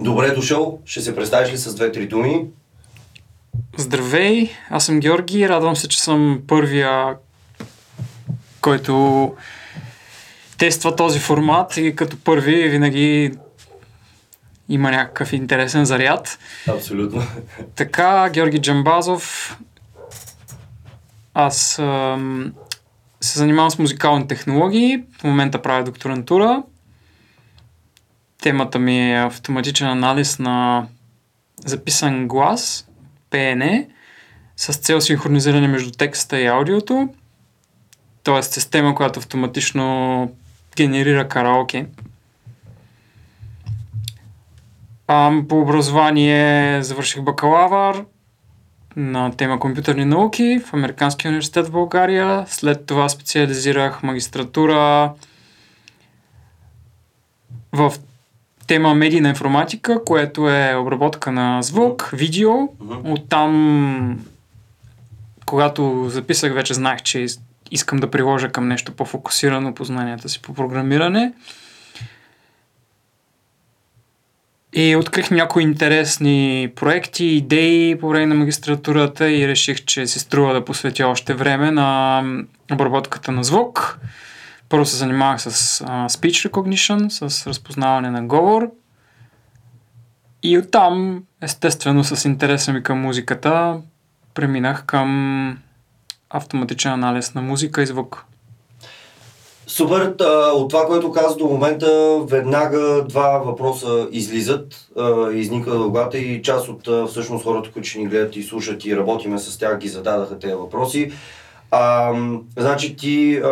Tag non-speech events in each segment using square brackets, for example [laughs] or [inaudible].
Добре дошъл. Ще се представиш ли с две-три думи? Здравей, аз съм Георги. Радвам се, че съм първия, който тества този формат и като първи винаги има някакъв интересен заряд. Абсолютно. Така, Георги Джамбазов. Аз ам, се занимавам с музикални технологии. В момента правя докторантура. Темата ми е автоматичен анализ на записан глас, PNE, с цел синхронизиране между текста и аудиото. Тоест система, която автоматично генерира караоке. По образование завърших бакалавър на тема компютърни науки в Американския университет в България. След това специализирах магистратура в тема медийна информатика, което е обработка на звук, видео. Оттам, когато записах, вече знаех, че искам да приложа към нещо по-фокусирано познанията си по програмиране. И открих някои интересни проекти, идеи по време на магистратурата и реших, че се струва да посветя още време на обработката на звук. Първо се занимавах с uh, speech recognition, с разпознаване на говор. И оттам, естествено, с интереса ми към музиката, преминах към автоматичен анализ на музика и звук. Супер. От това, което каза до момента, веднага два въпроса излизат, изникват в главата и част от всъщност хората, които ще ни гледат и слушат и работиме с тях, ги зададаха тези въпроси. А, значи ти а,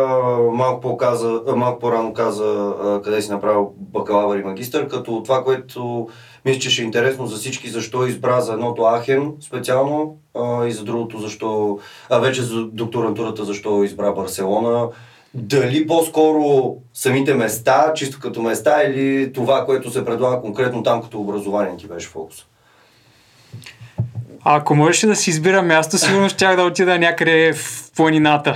малко, по-каза, малко по-рано каза а, къде си направил бакалавър и магистър, като това, което мисля, че ще е интересно за всички, защо избра за едното Ахен специално а, и за другото защо, а вече за докторантурата защо избра Барселона. Дали по-скоро самите места, чисто като места или това, което се предлага конкретно там като образование ти беше фокус? Ако можеше да си избира място, сигурно щях да отида някъде в планината.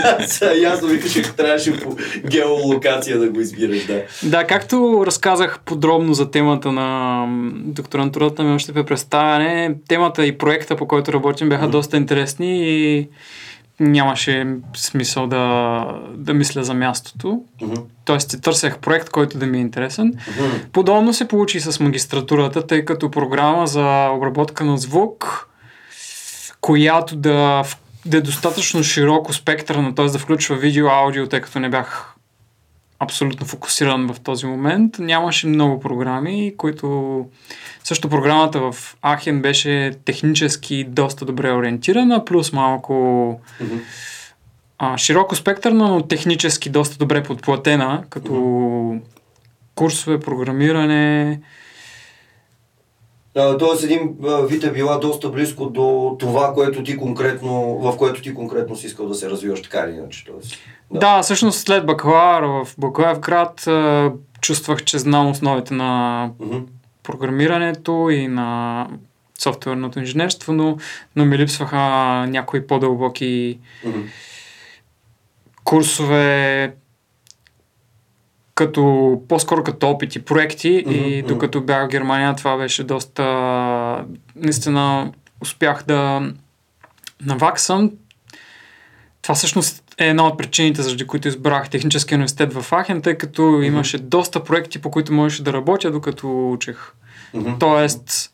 [laughs] Ясно викаш, че трябваше по геолокация да го избираш, да. Да, както разказах подробно за темата на докторантурата ми още при представяне, темата и проекта, по който работим, бяха доста интересни и нямаше смисъл да, да мисля за мястото. Mm-hmm. Тоест, търсех проект, който да ми е интересен. Mm-hmm. Подобно се получи с магистратурата, тъй като програма за обработка на звук, която да, да е достатъчно широко спектър, т.е. да включва видео, аудио, тъй като не бях абсолютно фокусиран в този момент. Нямаше много програми, които... Също програмата в Ахен беше технически доста добре ориентирана, плюс малко mm-hmm. а, широко спектърна, но технически доста добре подплатена, като mm-hmm. курсове, програмиране. Тоест един вид е била доста близко до това, което ти конкретно, в което ти конкретно си искал да се развиваш така или иначе. Тоест. Да. да, всъщност след бакалавър в Благоевград чувствах, че знам основите на uh-huh. програмирането и на софтуерното инженерство, но, но ми липсваха някои по-дълбоки uh-huh. курсове, като, по-скоро като опити, проекти uh-huh, и докато бях в Германия това беше доста наистина успях да наваксам. Това всъщност е една от причините, заради които избрах техническия университет в Ахен, тъй като mm-hmm. имаше доста проекти, по които можеше да работя, докато учех. Mm-hmm. Тоест,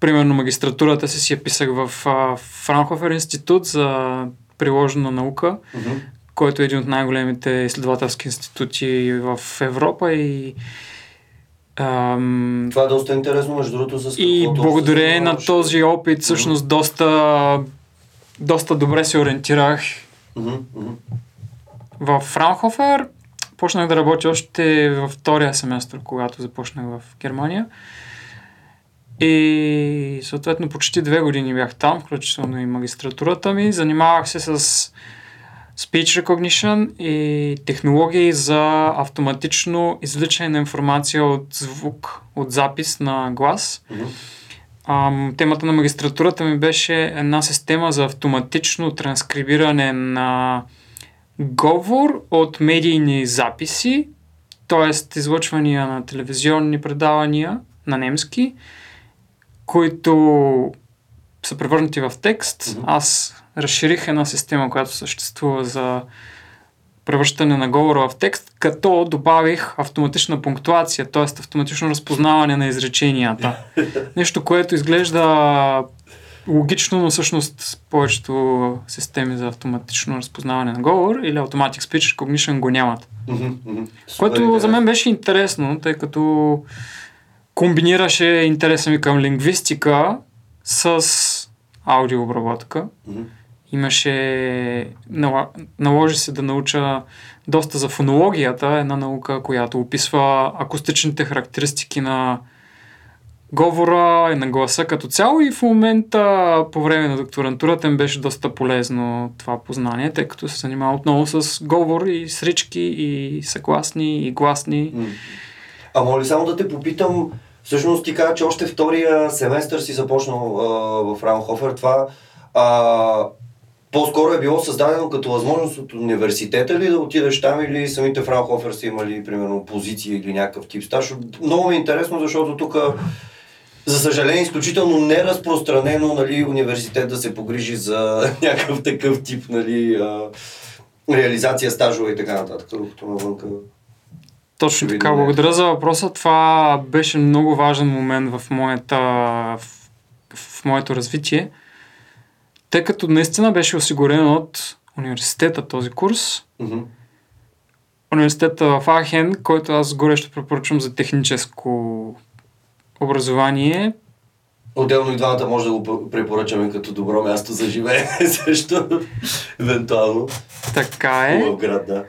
примерно магистратурата си си я писах в Франхофер институт за приложена наука, mm-hmm. Който е един от най-големите изследователски институти в Европа и Ам... Това е доста интересно, между другото, с И благодарение на този опит, всъщност, mm-hmm. доста, доста добре се ориентирах в Фраунхофер почнах да работя още във втория семестър, когато започнах в Германия. И съответно почти две години бях там, включително и магистратурата ми. Занимавах се с speech recognition и технологии за автоматично извличане на информация от звук, от запис на глас. Mm-hmm Ам, темата на магистратурата ми беше една система за автоматично транскрибиране на говор от медийни записи, т.е. излъчвания на телевизионни предавания на немски, които са превърнати в текст. Mm-hmm. Аз разширих една система, която съществува за превръщане на говора в текст, като добавих автоматична пунктуация, т.е. автоматично разпознаване на изреченията. [laughs] Нещо, което изглежда логично, но всъщност повечето системи за автоматично разпознаване на говор или Automatic Speech Recognition го нямат. Mm-hmm. Което за мен беше интересно, тъй като комбинираше интереса ми към лингвистика с аудиообработка. Mm-hmm. Имаше, наложи се да науча доста за фонологията, една наука, която описва акустичните характеристики на говора и на гласа като цяло и в момента по време на докторантурата им беше доста полезно това познание, тъй като се занимава отново с говор и срички и съгласни и гласни. А моля само да те попитам, всъщност ти каза, че още втория семестър си започнал а, в Раунхофер. Това а, по-скоро е било създадено като възможност от университета ли да отидеш там или самите Фраунхофер са имали, примерно, позиция или някакъв тип стаж. Много ми е интересно, защото тук за съжаление, изключително неразпространено нали, университет да се погрижи за [laughs] някакъв такъв тип нали, реализация, стажове и така нататък, докато навънка. Точно така, благодаря за въпроса. Това беше много важен момент в, моята, в, в моето развитие, тъй като наистина беше осигурен от университета този курс. Mm-hmm. Университета в Ахен, който аз горещо препоръчвам за техническо образование. Отделно и двамата може да го препоръчаме като добро място за живеене [laughs] също, евентуално. Така е. В град, да.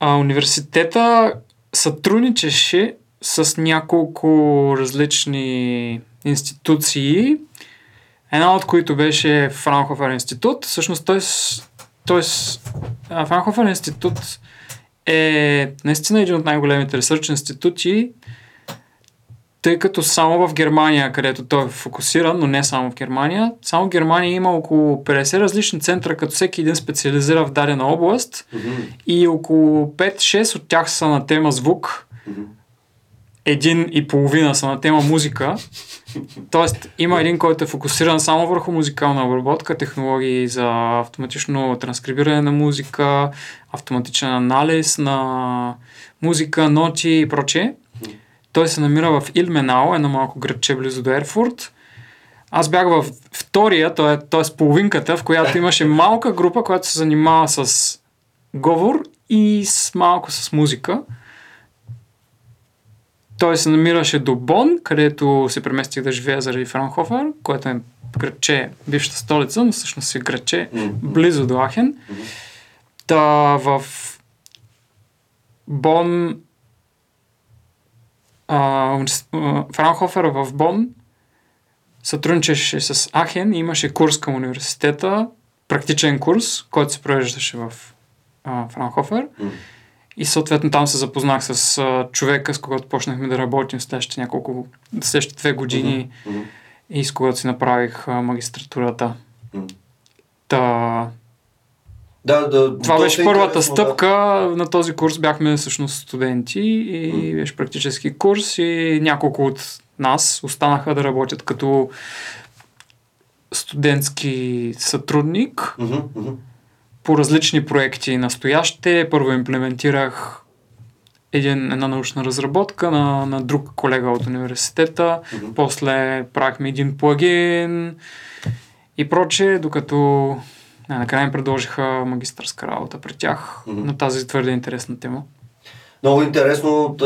А, университета сътрудничеше с няколко различни институции, една от които беше Франхофер институт. Всъщност той, той Франхофер институт е наистина един от най-големите ресърч институти, тъй като само в Германия, където той е фокусиран, но не само в Германия, само в Германия има около 50 различни центра, като всеки един специализира в дадена област mm-hmm. и около 5-6 от тях са на тема звук, mm-hmm. един и половина са на тема музика. Тоест има един, който е фокусиран само върху музикална обработка, технологии за автоматично транскрибиране на музика, автоматичен анализ на музика, ноти и прочее. Той се намира в Илменау, едно малко градче близо до Ерфурт. Аз бях в втория, т.е. половинката, в която имаше малка група, която се занимава с говор и с малко с музика. Той се намираше до Бон, където се преместих да живея заради Франхофер, което е градче, бившата столица, но всъщност е градче близо до Ахен. Та в Бон Франхофер в Бон сътрудничеше с Ахен и имаше курс към университета, практичен курс, който се провеждаше в а, Франхофер. Mm. И съответно там се запознах с а, човека, с когото почнахме да работим следващите няколко, следващите две години mm-hmm. и с когото си направих а, магистратурата. Mm. Та, да, да, това беше първата стъпка да. на този курс. Бяхме всъщност студенти и mm. беше практически курс и няколко от нас останаха да работят като студентски сътрудник mm-hmm, mm-hmm. по различни проекти настояще. Първо имплементирах един, една научна разработка на, на друг колега от университета. Mm-hmm. После правихме един плагин и проче, докато не, накрая ми предложиха магистърска работа при тях mm-hmm. на тази твърде интересна тема. Много интересно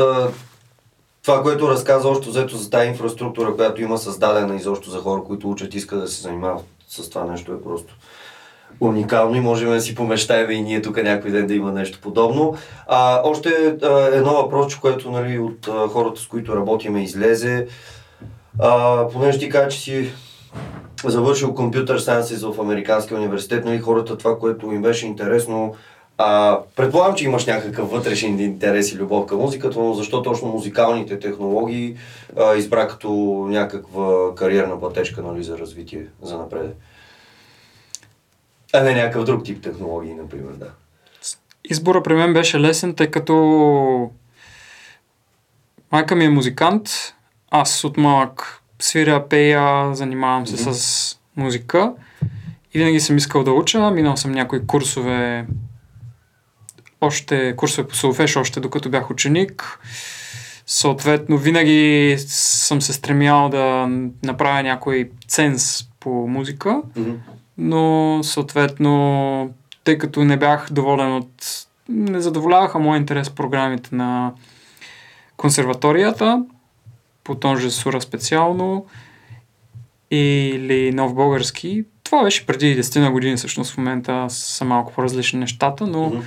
това, което разказа още взето за тази инфраструктура, която има създадена изобщо за хора, които учат, искат да се занимават с това нещо е просто уникално и можем да си помещаем и ние тук някой ден да има нещо подобно. А, още а, едно въпрос, което нали, от а, хората, с които работиме, излезе. А, понеже ти кажа, че си завършил компютър Sciences в Американския университет, нали, хората това, което им беше интересно, а, предполагам, че имаш някакъв вътрешен интерес и любов към музиката, но защо точно музикалните технологии а, избра като някаква кариерна пътечка нали, за развитие, за напред? А не някакъв друг тип технологии, например, да. Избора при мен беше лесен, тъй като майка ми е музикант, аз от малък свиря, пея, занимавам се Мгм. с музика и винаги съм искал да уча. Минал съм някои курсове, още курсове по солфеш, още докато бях ученик. Съответно, винаги съм се стремял да направя някой ценз по музика, Мгм. но съответно, тъй като не бях доволен от... Не задоволяваха моя интерес програмите на консерваторията, по тон режисура специално, или нов български. Това беше преди 10 на години, всъщност в момента са малко по-различни нещата, но Мгм.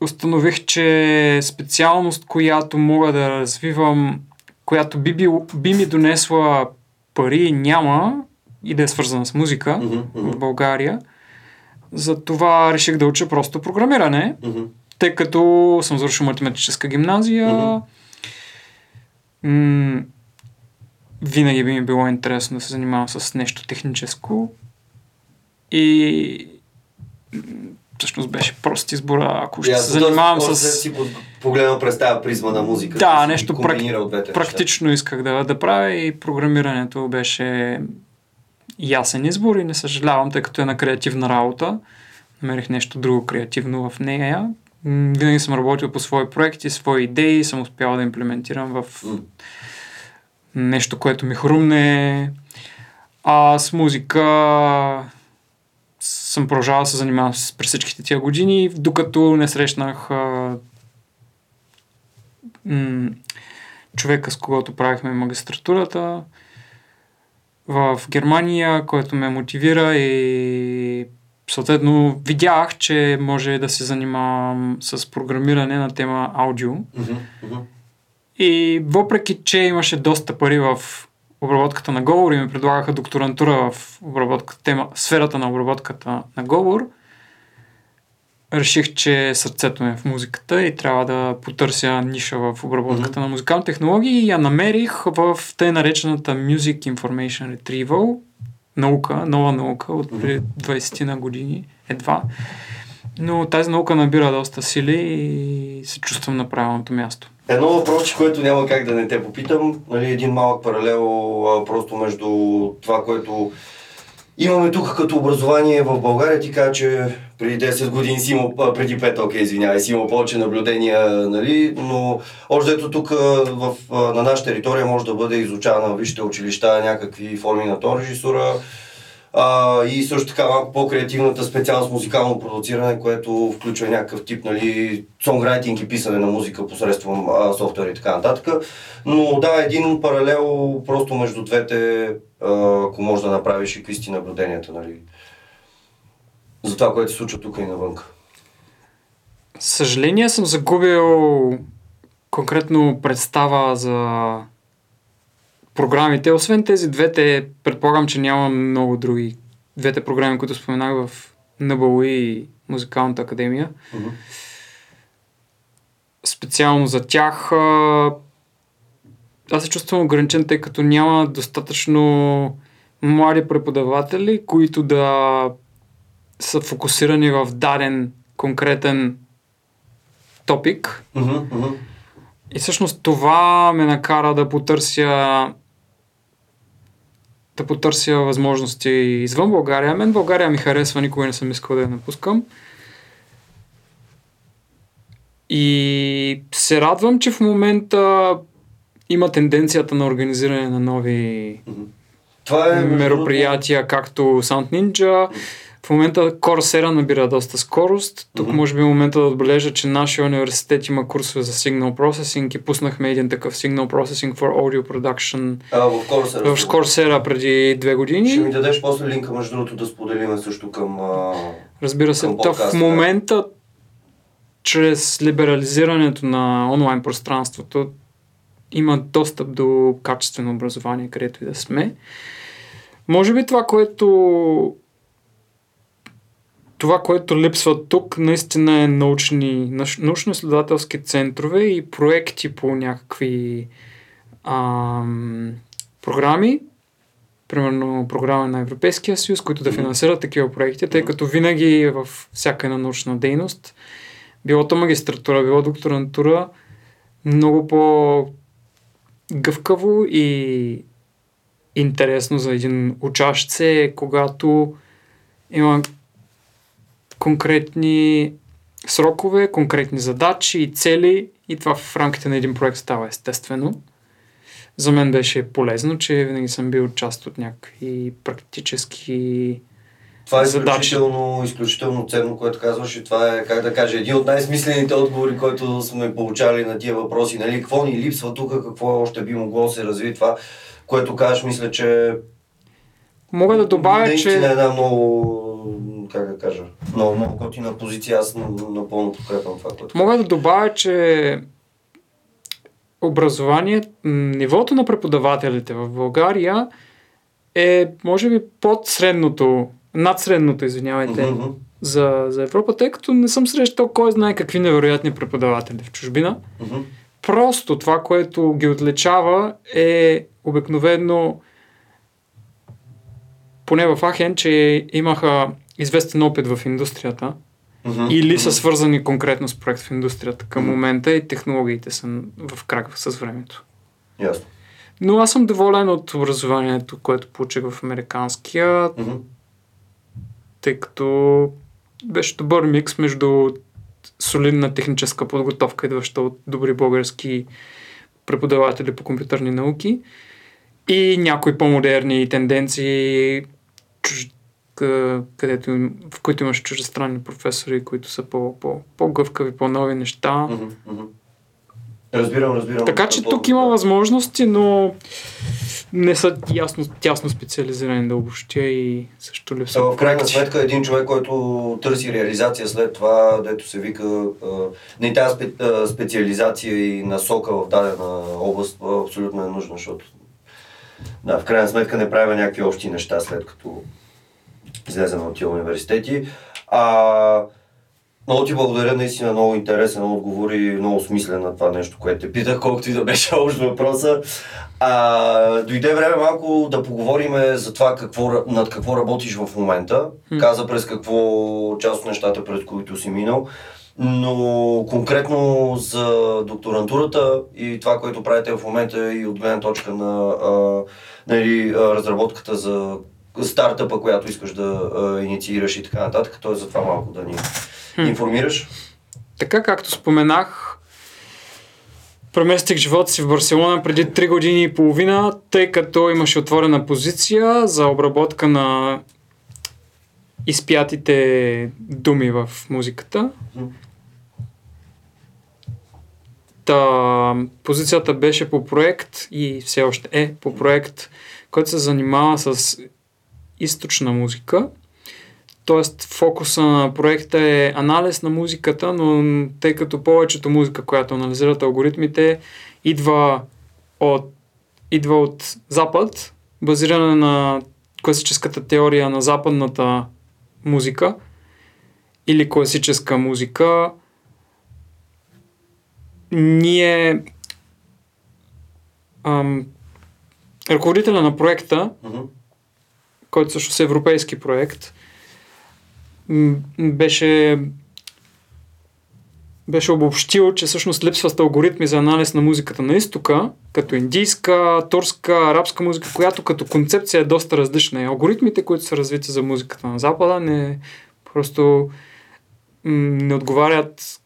установих, че специалност, която мога да развивам, която би, бил, би ми донесла пари, няма и да е свързана с музика Мгм. в. България. Затова реших да уча просто програмиране, Мгм. Тъй като съм завършил математическа гимназия. Мгм. М- винаги би ми било интересно да се занимавам с нещо техническо. И всъщност беше прост избора, ако ще се Ясно, занимавам с... още си погледнал през тази призма на музика. Да, нещо неща. Практично исках да, да правя и програмирането беше ясен избор и не съжалявам, тъй като е на креативна работа. Намерих нещо друго креативно в нея. Винаги съм работил по свои проекти, свои идеи, съм успял да имплементирам в нещо, което ми хрумне. А с музика съм продължавал да се занимавам с през всичките тия години, докато не срещнах а, м- човека, с когото правихме магистратурата в Германия, който ме мотивира и съответно видях, че може да се занимавам с програмиране на тема аудио. Мгм. И въпреки, че имаше доста пари в обработката на говор и ми предлагаха докторантура в обработката, тема, сферата на обработката на говор, реших, че сърцето ми е в музиката и трябва да потърся ниша в обработката на музикални технологии и я намерих в тъй наречената Music Information Retrieval, наука, нова наука от преди 20 на години едва. Но тази наука набира доста сили и се чувствам на правилното място. Едно въпросче, което няма как да не те попитам, нали, един малък паралел а, просто между това, което имаме тук като образование в България. Ти каза, че преди 10 години си имал, преди 5, окей, извинявай, си имал повече наблюдения, нали, но още ето тук в, на нашата територия може да бъде изучавана висшите училища някакви форми на тон режисура, а, и също така малко по-креативната специалност музикално продуциране, което включва някакъв тип нали, сонграйтинг и писане на музика посредством а, софтуер и така нататък. Но да, един паралел просто между двете, а, ако можеш да направиш и какви си наблюденията, нали, за това, което се случва тук и навънка. Съжаление съм загубил конкретно представа за програмите. Освен тези двете, предполагам, че няма много други. Двете програми, които споменах в НБУ и Музикалната академия. Мгм. Специално за тях аз се чувствам ограничен, тъй като няма достатъчно млади преподаватели, които да са фокусирани в даден конкретен топик. Мгм, мгм. И всъщност това ме накара да потърся да потърся възможности извън България. Мен България ми харесва, никога не съм искал да я напускам. И се радвам, че в момента има тенденцията на организиране на нови Това е мероприятия, както Sound Ninja. В момента Coursera набира доста скорост. Тук Мгм. може би е момента да отбележа, че нашия университет има курсове за Signal Processing и пуснахме един такъв Signal Processing for Audio Production А, в Coursera. в Coursera преди две Ще ми години. дадеш после линка, между другото, да споделиме също към... А... Разбира се, към в момента чрез либерализирането на онлайн пространството има достъп до качествено образование, където и да сме. Може би това, което това, което липсва тук, наистина е научни, научно-изследователски центрове и проекти по някакви ам, програми. примерно програми на Европейския съюз, които да финансират такива проекти, тъй като винаги в всяка една научна дейност, било то магистратура, било докторантура, много по гъвкаво и интересно за един учащ се е, когато има конкретни срокове, конкретни задачи и цели и това в рамките на един проект става естествено. За мен беше полезно, че винаги съм бил част от някакви практически Това е изключително, изключително ценно, което казваш и това е, как да кажа, един от най-смислените отговори, които сме получали на тия въпроси. Нали? Какво ни липсва тук, какво още би могло да се развие това, което кажеш, мисля, че Мога да добавя, наистина че е една много, как да кажа, много, много готина позиция. Аз напълно подкрепям това, което Мога да добавя, че образование, нивото на преподавателите в България е, може би, под средното, над средното, извинявайте, мгм. за, за Европа, тъй като не съм срещал кой знае какви невероятни преподаватели в чужбина. Мгм. Просто това, което ги отличава е обикновено поне в Ахен, че имаха известен опит в индустрията Мгм. или са свързани конкретно с проект в индустрията към Мгм. момента и технологиите са в крак с времето. Ясно. Но аз съм доволен от образованието, което получих в американския, Мгм. тъй като беше добър микс между солидна техническа подготовка, идваща от добри български преподаватели по компютърни науки и някои по-модерни тенденции, чуж... къ- където, им- в които имаш чуждестранни професори, които са по, по, по-гъвкави, по-нови неща. Мгм. Разбирам, разбирам. Така че тук има възможности, но не са ясно, тясно специализирани да обобщя и също Та, липсва в крайна сметка един човек, който търси реализация след това, дето се вика, не тази спе, специализация и насока в дадена област абсолютно е нужна, защото да, в крайна сметка не правим някакви общи неща след като излезем от тия университети. А, много ти благодаря, наистина много интересен отговор и много смислен на това нещо, което те питах, колкото и да беше [laughs] общ въпроса. А, дойде време малко да поговорим за това какво, над какво работиш в момента. Хм. Каза през какво част от нещата, през които си минал. Но конкретно за докторантурата и това, което правите в момента и от гледна точка на а, нали, разработката за стартъпа, която искаш да а, инициираш и така нататък, т.е. за това малко да ни Хм. информираш. Така както споменах, преместих живота си в Барселона преди 3 години и половина, тъй като имаше отворена позиция за обработка на изпятите думи в музиката. Та, позицията беше по проект и все още е по проект, който се занимава с източна музика. Тоест фокуса на проекта е анализ на музиката, но тъй като повечето музика, която анализират алгоритмите, идва от, идва от Запад, базирана на класическата теория на западната музика или класическа музика, ние ам, ръководителя на проекта Мгм. Който също е европейски проект, беше беше обобщил, че всъщност липсват алгоритми за анализ на музиката на изтока, като индийска, турска, арабска музика, която като концепция е доста различна. И алгоритмите, които са развити за музиката на Запада, не просто не отговарят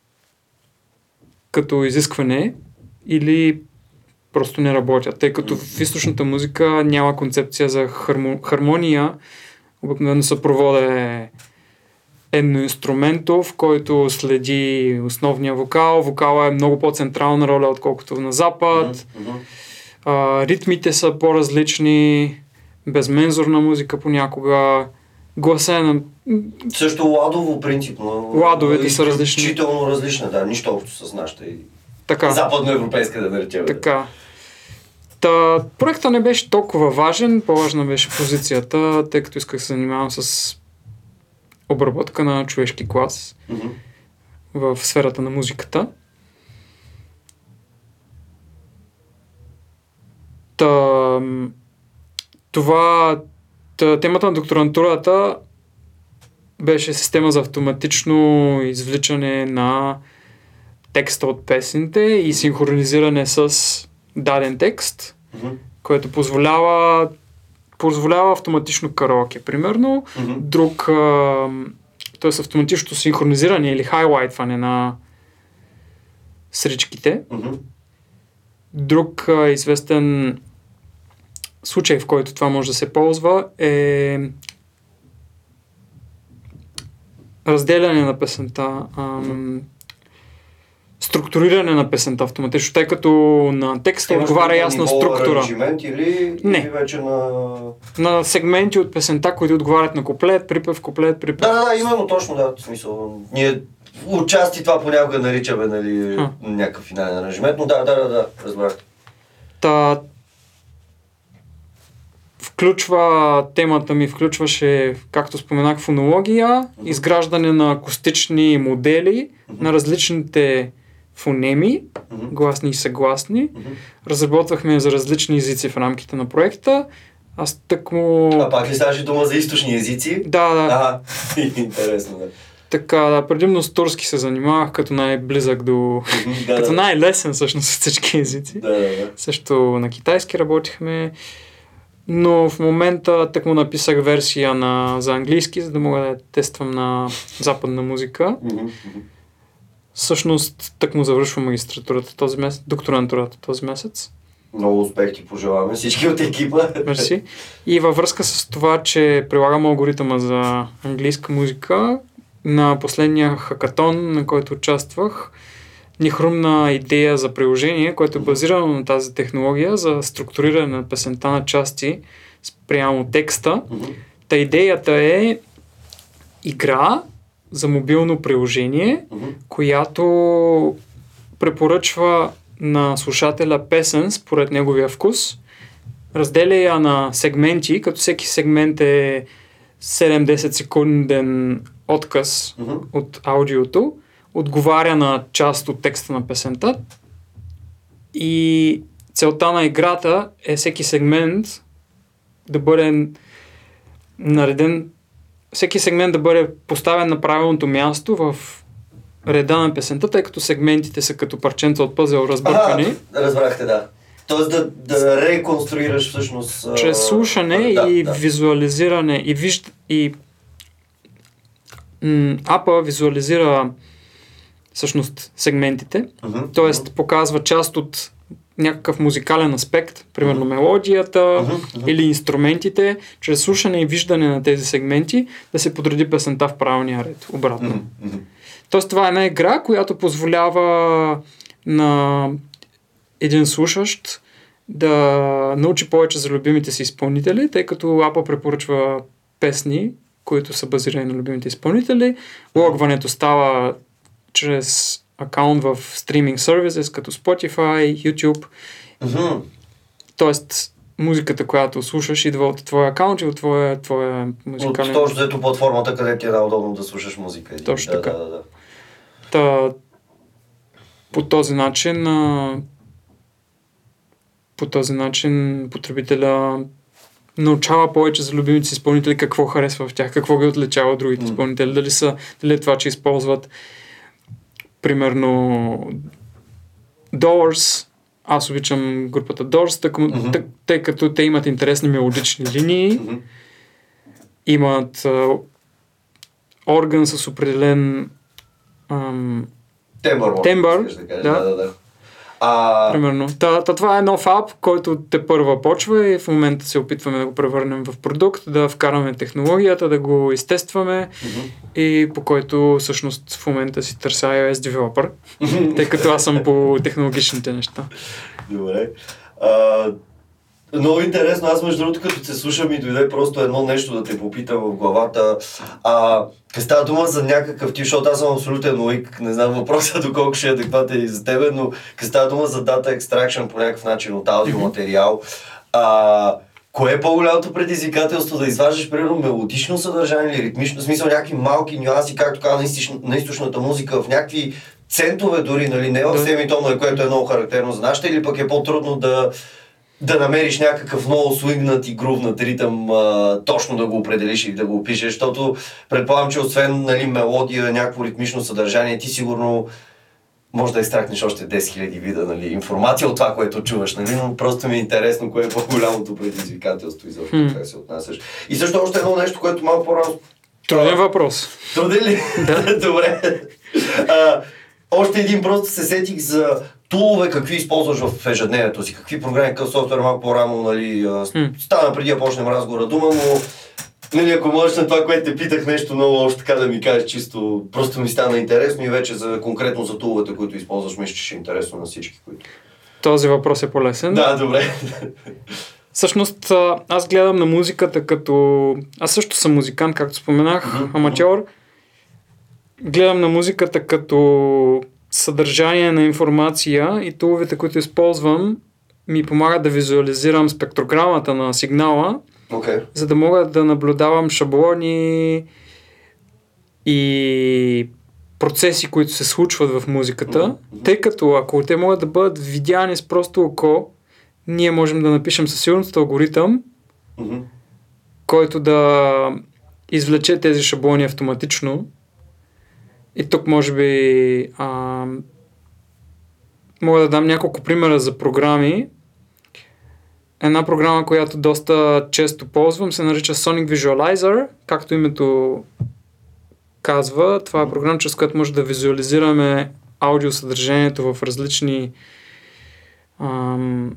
като изискване или просто не работят, тъй като в източната музика няма концепция за хармо, хармония. Обикновено съпровода е едноинструментов, който следи основния вокал. Вокала е много по-централна роля, отколкото на запад. А, ритмите са по-различни, безмензурна музика понякога. Гласа е на... Също ладово принципно. Ладовете са различни. Изключително различна, да, нищо общо с нашата Така. западноевропейска да наречем. Така. Та, проекта не беше толкова важен, по-важна беше позицията, тъй като исках да се занимавам с обработка на човешки клас Мгм. в сферата на музиката. Та, това, та, темата на докторантурата беше система за автоматично извличане на текста от песните и синхронизиране с даден текст, Мгм. което позволява позволява автоматично караоке, примерно. Мгм. Друг, т.е. автоматичното синхронизиране или хайлайтване на сричките. Мгм. Друг а, известен случай, в който това може да се ползва е разделяне на песента, ам, структуриране на песента автоматично, тъй като на текста Имаш отговаря ясна структура. или, Не. или вече на... На сегменти от песента, които отговарят на куплет, припев, куплет, припев. Да, да, да, именно точно, да, в смисъл. Ние отчасти това понякога наричаме, нали, Хм. някакъв финален аранжимент, но да, да, да, да, разбрах. Та, включва, темата ми включваше, както споменах, фонология, изграждане на акустични модели на различните фонеми, Мгм. гласни и съгласни. Мгм. Разработвахме за различни езици в рамките на проекта. Аз тъкмо... А пак ли ставаше дума за източни езици? Да, да. Ага, [laughs] интересно, да. Така, да, предимно с турски се занимавах, като най-близък до... Да, като да. най-лесен всъщност от всички езици. Да, да, да. Също на китайски работихме, но в момента так му написах версия на, за английски, за да мога да тествам на западна музика. Всъщност, так му завършвам магистратурата този месец, докторантурата този месец. Много успех ти пожелаваме всички от екипа. Мерси. И във връзка с това, че прилагам алгоритъма за английска музика, на последния хакатон, на който участвах, ни хрумна идея за приложение, което е базирано на тази технология за структуриране на песента на части спрямо текста. Та идеята е игра за мобилно приложение, Мгм. която препоръчва на слушателя песен според неговия вкус, разделя я на сегменти, като всеки сегмент е 7-10 секунден отказ Мгм. от аудиото, отговаря на част от текста на песента и целта на играта е всеки сегмент да бъде нареден, всеки сегмент да бъде поставен на правилното място в реда на песента, тъй като сегментите са като парченца от пъзел разбъркани. Ага, разбрахте, да. Тоест да, да реконструираш всъщност... чрез слушане да, и да. визуализиране и вижд... и м, апа визуализира всъщност сегментите, Мгм. т.е. показва част от някакъв музикален аспект, примерно мелодията Мгм, мгм. или инструментите, чрез слушане и виждане на тези сегменти да се подреди песента в правилния ред, обратно. Мгм. Тоест това е една игра, която позволява на един слушащ да научи повече за любимите си изпълнители, тъй като Апа препоръчва песни, които са базирани на любимите изпълнители. Логването става чрез акаунт в стриминг сервиси, като Spotify, YouTube. Мгм. Тоест музиката, която слушаш, идва от твоя акаунт и от твоя, твоя От музикален... точно взето платформата, където ти е най-удобно да слушаш музика. Точно да, така. Да, да, да. Та, по този начин по този начин потребителя научава повече за любимите си изпълнители, какво харесва в тях, какво ги отличава от другите М. изпълнители, дали, са, дали е това, че използват примерно Doors, аз обичам групата Doors, тъй, Мгм. тъй, тъй като те имат интересни мелодични линии, Мгм. имат а, орган с определен ам, Тембър, Тембър, да, да, да. А, Примерно. Та, та, това е нов ап, който те първа почва и в момента се опитваме да го превърнем в продукт, да вкараме технологията, да го изтестваме мгм. и по който всъщност в момента си търся iOS developer, тъй като аз съм по технологичните неща. Добре. А, много интересно, аз между другото, като се слушам и дойде просто едно нещо да те попитам в главата. А, къде става дума за някакъв тип, защото аз съм абсолютен луик, не знам въпроса [laughs] доколко ще е адекватен и за тебе, но къде става дума за дата extraction по някакъв начин от аудиоматериал. А, кое е по-голямото предизвикателство да изваждаш, примерно, мелодично съдържание или ритмично, в смисъл някакви малки нюанси, както каза на, на източната музика, в някакви центове дори, нали, не в Да. семитонове, което е много характерно за нашата, или пък е по-трудно да да намериш някакъв много свингнат и грувнат ритъм, а, точно да го определиш и да го опишеш, защото предполагам, че освен нали, мелодия, някакво ритмично съдържание, ти сигурно може да изтракнеш още 10 000 вида нали, информация от това, което чуваш, нали, но просто ми е интересно кое е по-голямото предизвикателство и за Хм. как се отнасяш. И също още едно нещо, което малко по-рано Труден въпрос. Труден ли? [laughs] Добре. А, още един просто се сетих за тулове, какви използваш в ежедневието си, какви програми, какъв софтуер малко по-рано, нали, стана преди да почнем разговора дума, но нали, ако можеш на това, което те питах нещо много още така да ми кажеш, чисто просто ми стана интересно и вече за, конкретно за туловете, които използваш, мисля, че ще е интересно на всички, които... Този въпрос е по-лесен. Да, добре. Всъщност, аз гледам на музиката като... Аз също съм музикант, както споменах, Мгм. аматьор. Гледам на музиката като съдържание на информация и туловете, които използвам, ми помагат да визуализирам спектрограмата на сигнала. Okay. за да мога да наблюдавам шаблони и процеси, които се случват в музиката, Мгм. тъй като ако те могат да бъдат видяни с просто око, ние можем да напишем със сигурност алгоритъм, Мгм. който да извлече тези шаблони автоматично. И тук може би а, мога да дам няколко примера за програми. Една програма, която доста често ползвам, се нарича Sonic Visualizer, както името казва. Това е програма, чрез която може да визуализираме аудиосъдържанието в различни ам,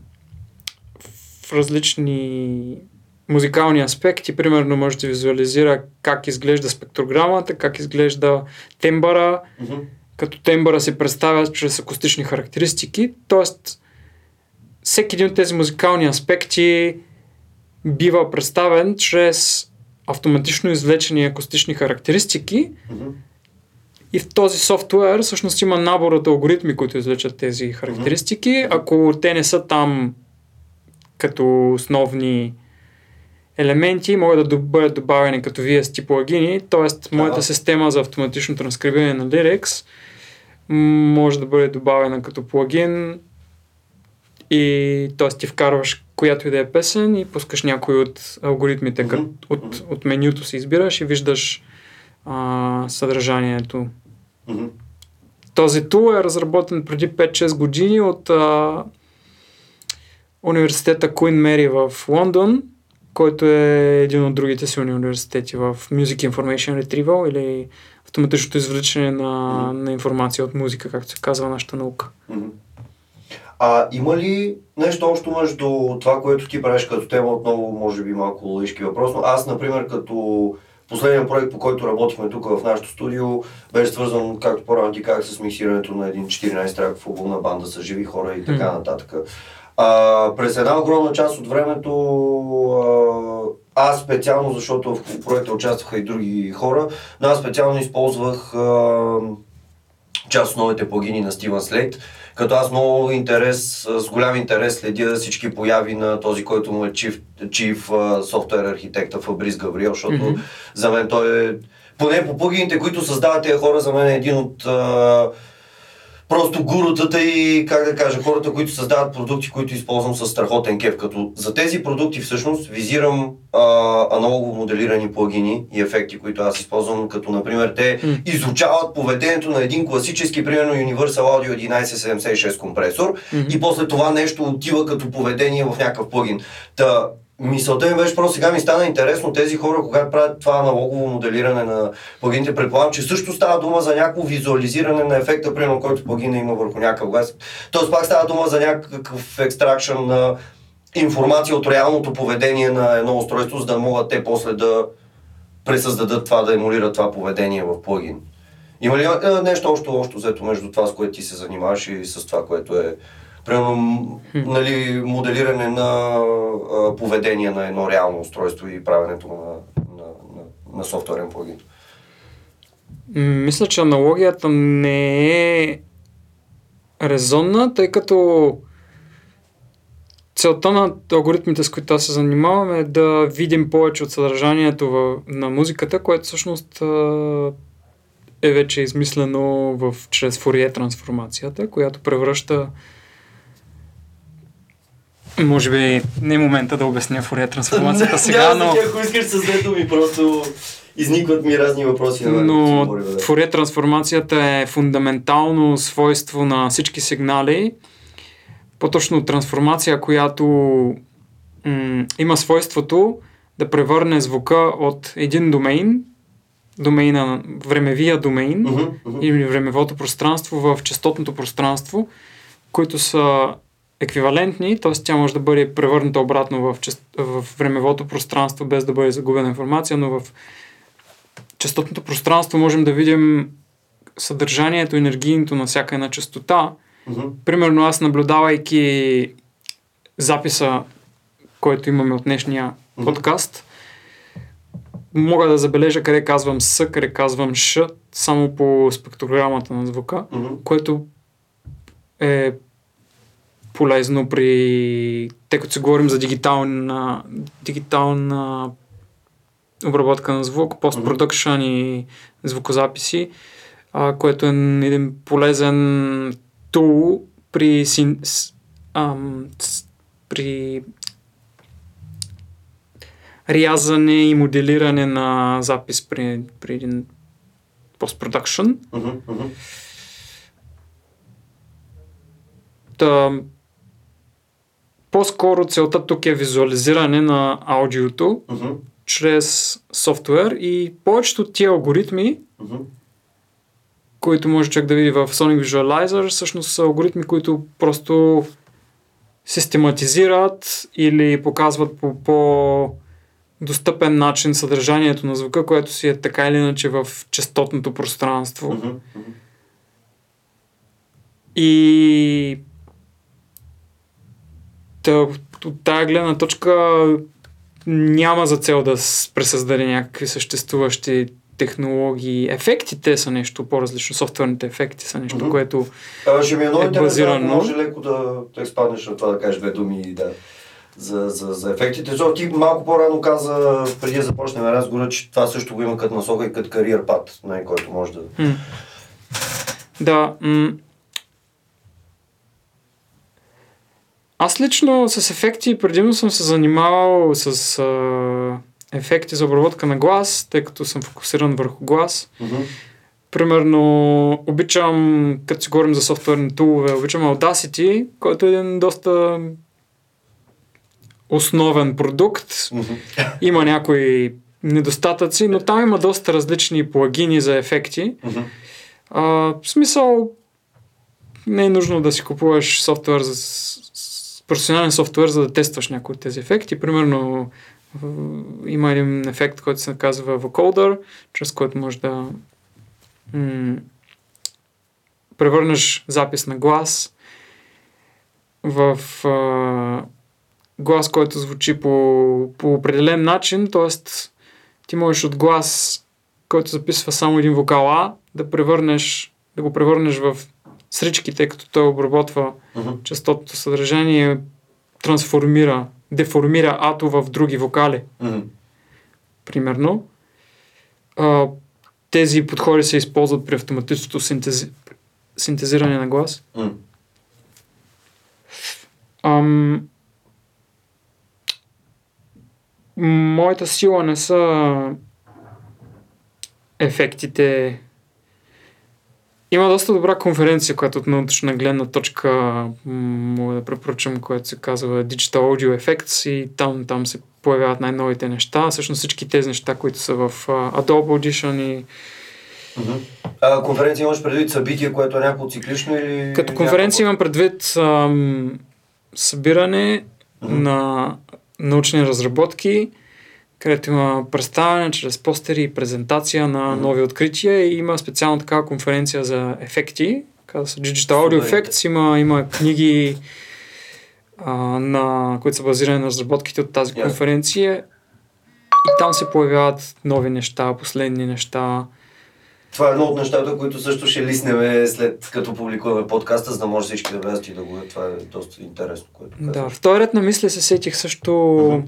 в различни музикални аспекти. Примерно може да визуализира как изглежда спектрограмата, как изглежда тембъра, Мгм. като тембъра се представя чрез акустични характеристики. Тоест, всеки един от тези музикални аспекти бива представен чрез автоматично извлечени акустични характеристики Мгм. и в този софтуер всъщност има набор от алгоритми, които извлечат тези характеристики. Ако те не са там като основни елементи, могат да бъдат добавени като VST плагини, т.е. моята система за автоматично транскрибиране на Lyrics м, може да бъде добавена като плагин и т.е. ти вкарваш която и да е песен и пускаш някой от алгоритмите, Мгм. като от, от менюто си избираш и виждаш а, съдържанието. Мгм. Този тул е разработен преди 5-6 години от а, университета Queen Mary в Лондон, който е един от другите силни университети в Music Information Retrieval или автоматичното извличане на, Мгм. на информация от музика, както се казва нашата наука. Мгм. А има ли нещо общо между това, което ти правиш като тема, отново може би малко лъжки въпрос, но аз, например, като последния проект, по който работихме тук в нашото студио, беше свързан, както по-рано ти казах, с миксирането на един 14 траков албум на банда с живи хора и така нататък. А, през една огромна част от времето а, аз специално, защото в проекта участваха и други хора, но аз специално използвах а, част от новите плагини на Стивън Слейт, като аз много интерес, с голям интерес следя всички появи на този, който му е Chief uh, софтуер архитекта Фабрис Гавриел, защото Мгм. за мен той е, поне по плагините, които създават тези хора, за мен е един от а, просто гурутата и, как да кажа, хората, които създават продукти, които използвам с страхотен кеф. Като за тези продукти всъщност визирам а, аналогово моделирани плагини и ефекти, които аз използвам, като например те изучават поведението на един класически, примерно Universal Audio 1176 компресор Мгм. и после това нещо отива като поведение в някакъв плагин. Та, мисълта ми беше просто сега ми стана интересно тези хора, когато правят това аналогово моделиране на плагините, предполагам, че също става дума за някакво визуализиране на ефекта, примерно, който плагина има върху някакъв глас. Тоест пак става дума за някакъв екстракшн на информация от реалното поведение на едно устройство, за да могат те после да пресъздадат това, да емулират това поведение в плагин. Има ли е, нещо още, още взето между това, с което ти се занимаваш и с това, което е примерно, нали, моделиране на а, поведение на едно реално устройство и правенето на, на, на, на софтуерен плагин? Мисля, че аналогията не е резонна, тъй като целта на алгоритмите, с които се занимавам е да видим повече от съдържанието в, на музиката, което всъщност е вече измислено в, чрез Фурие трансформацията, която превръща Може би не е момента да обясня Фурия трансформацията [laughs] сега, но... Ако искаш с две думи, просто изникват ми разни въпроси. На но. Фурия трансформацията е фундаментално свойство на всички сигнали. По-точно трансформация, която м- има свойството да превърне звука от един домейн, домейна, времевия домейн uh-huh, uh-huh. или времевото пространство в частотното пространство, които са еквивалентни, т.е. тя може да бъде превърната обратно в, част... в времевото пространство без да бъде загубена информация, но в частотното пространство можем да видим съдържанието, енергийното на всяка една частота. Uh-huh. Примерно аз наблюдавайки записа, който имаме от днешния Mhm. подкаст, мога да забележа къде казвам С, къде казвам Ш, само по спектрограмата на звука, Uh-huh. което е полезно при... Тъй като се говорим за дигитална, дигитална обработка на звук, постпродъкшн и звукозаписи, а, което е един полезен тул при, син, с, ам, с, при рязане и моделиране на запис при, при един постпродъкшн. Uh-huh. Та, по-скоро целта тук е визуализиране на аудиото Uh-huh. чрез софтуер и повечето от тия алгоритми, Uh-huh. които може човек да види в Sonic Visualizer, всъщност са алгоритми, които просто систематизират или показват по по-достъпен начин съдържанието на звука, което си е така или иначе в частотното пространство. Uh-huh. И та, от тази гледна точка няма за цел да пресъздаде някакви съществуващи технологии. Ефектите са нещо по-различно. Софтуерните ефекти са нещо, Мгм. което Абе, ще ми е много Е базирано. може леко да, да изпаднеш на това да кажеш две думи и да, за, за, за ефектите. Защото ти малко по-рано каза, преди да започнем разговора, че това също го има като насока и като кариер пат, не, който може да... М. Да. М- аз лично с ефекти предимно съм се занимавал с а, ефекти за обработка на глас, тъй като съм фокусиран върху глас. Мгм. Примерно, обичам, като си говорим за софтуерни тулове, обичам Audacity, който е един доста основен продукт. Мгм. Има някои недостатъци, но там има доста различни плагини за ефекти. Мгм. А, в смисъл, не е нужно да си купуваш софтуер за, професионален софтуер, за да тестваш някои от тези ефекти. Примерно, има един ефект, който се казва Vocoder, чрез който може да м- превърнеш запис на глас в а, глас, който звучи по, по определен начин, т.е. ти можеш от глас, който записва само един вокал А, да превърнеш, да го превърнеш в срички, тъй като той обработва Мгм. частотното съдържание, трансформира, деформира ато в други вокали, Мгм. примерно. А, тези подходи се използват при автоматичното синтези... синтезиране на глас. Мгм. Ам... Моята сила не са ефектите. Има доста добра конференция, която от научна гледна точка мога да препоръчам, която се казва Digital Audio Effects и там, там се появяват най-новите неща. Всъщност всички тези неща, които са в Adobe Audition и Мгм. А, конференция имаш предвид събитие, което е някакво циклично или... Като конференция имам предвид ам, събиране Мгм. на научни разработки, където има представяне чрез постери и презентация на Мгм. нови открития и има специална такава конференция за ефекти, казва се Digital Audio. Effects, има, има книги, а, на, които са базирани на разработките от тази Ясно. конференция и там се появяват нови неща, последни неща. Това е едно от нещата, които също ще лиснеме след като публикуваме подкаста, за да може всички да влязат и да го Това е доста интересно, което Да, казваш. в този ред на мисли се сетих също Мгм.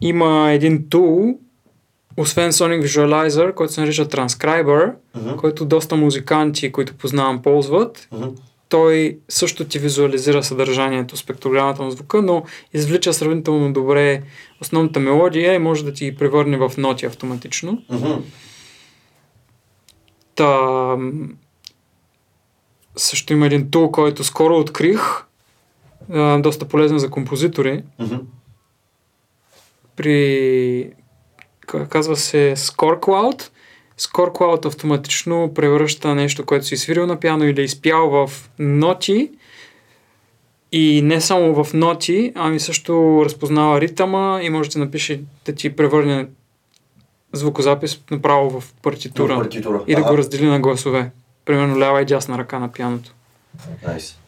Има един тул, освен Sonic Visualizer, който се нарича Transcriber, Мгм. който доста музиканти, които познавам, ползват. Мгм. той също ти визуализира съдържанието, спектрограмата на звука, но извлича сравнително добре основната мелодия и може да ти ги превърне в ноти автоматично. Мгм. Та, също има един тул, който скоро открих, доста полезен за композитори. Мгм. При... Казва се Score Cloud. Score Cloud автоматично превръща нещо, което си свирил на пиано или изпял в ноти. И не само в ноти, ами също разпознава ритъма и може да напише да ти превърне звукозапис направо в партитура. В партитура. И да Ага. го раздели на гласове. Примерно лява и дясна ръка на пианото. Найс.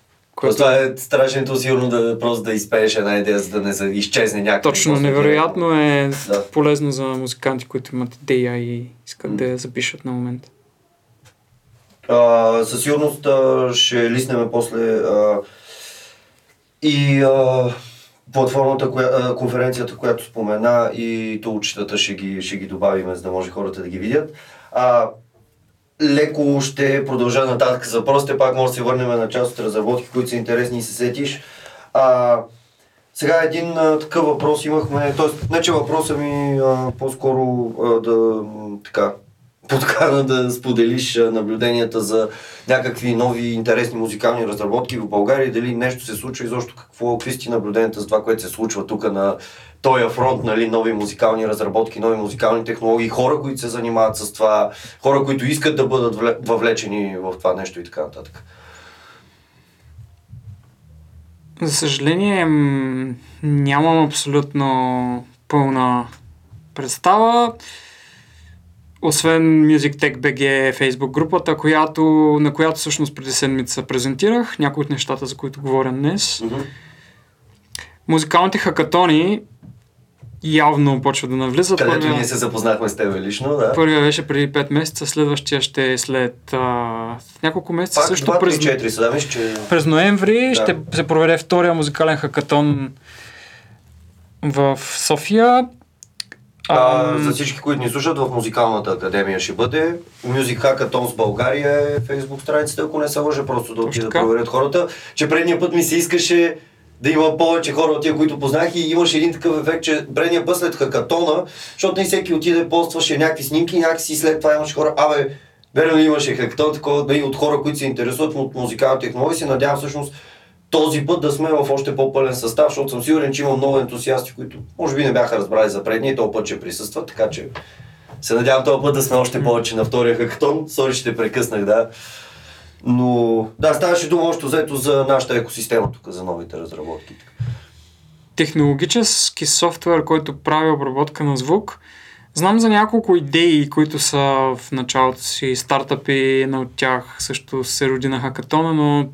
Което Това е страшното сигурно да просто да изпееш една идея, за да не изчезне някакво. точно невероятно е Да. полезно за музиканти, които имат идея и искат да я запишат на момента. А, със сигурност а, ще лиснем после а, и а, платформата, коя, а, конференцията, която спомена и тулчетата ще ги, ще ги добавим, за да може хората да ги видят. А, леко ще продължа нататък с въпросите, пак може да се върнем на част от разработки, които са интересни и се сетиш. А, сега един а, такъв въпрос имахме, т.е. не че въпросът ми а, по-скоро а, да така подкана да споделиш наблюденията за някакви нови интересни музикални разработки в България дали нещо се случва изобщо какво, какви са ти наблюденията за това, което се случва тук на този фронт, нали, нови музикални разработки, нови музикални технологии, хора, които се занимават с това, хора, които искат да бъдат вле- въвлечени в това нещо и така нататък. За съжаление, нямам абсолютно пълна представа. Освен Music Tech BG Facebook групата, която, на която всъщност преди седмица презентирах някои от нещата, за които говоря днес. Мгм. Музикалните хакатони явно почват да навлизат. Където Първия- ние се запознахме с теб лично, да. Първия беше преди 5 месеца, следващия ще е след а, няколко месеца. Пак също 2, през, 3, 4 са, да, мисля, че... през ноември Да. ще се проведе втория музикален хакатон в София. А, за всички, които ни слушат, в Музикалната академия ще бъде. Music Hackathons България е фейсбук страницата, ако не се лъжа, просто да отидат да проверят хората. Че предния път ми се искаше да има повече хора от тия, които познах и имаше един такъв ефект, че предния път след хакатона, защото не всеки отиде, постваше някакви снимки и някакси след това имаше хора, абе, верно имаше хакатон, такова да и от хора, които се интересуват от музикални технологии, се надявам всъщност този път да сме в още по-пълен състав, защото съм сигурен, че има много ентусиасти, които може би не бяха разбрали за предния и този път ще присъстват, така че се надявам този път да сме още повече на втория хакатон. Сори, ще прекъснах, да. Но да, ставаше дума още взето за нашата екосистема тук, за новите разработки. технологически софтуер, който прави обработка на звук. Знам за няколко идеи, които са в началото си стартъпи, една от тях също се роди на хакатона, но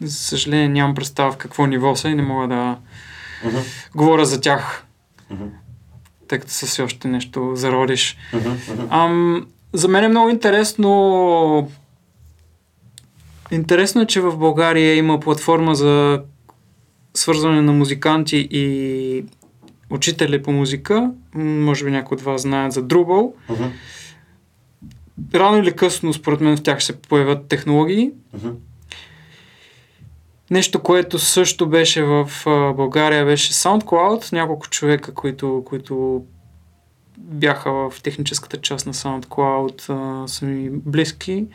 за съжаление нямам представа в какво ниво са и не мога да Мгм. говоря за тях, Мгм. тъй като са си още нещо зародиш. Мгм. Ам, за мен е много интересно. Интересно е, че в България има платформа за свързване на музиканти и учители по музика. Може би някои от вас знаят за Drupal. Мгм. Рано или късно, според мен, в тях ще се появят технологии. Мгм. Нещо, което също беше в България, беше SoundCloud. Няколко човека, които, които бяха в техническата част на SoundCloud, са ми близки.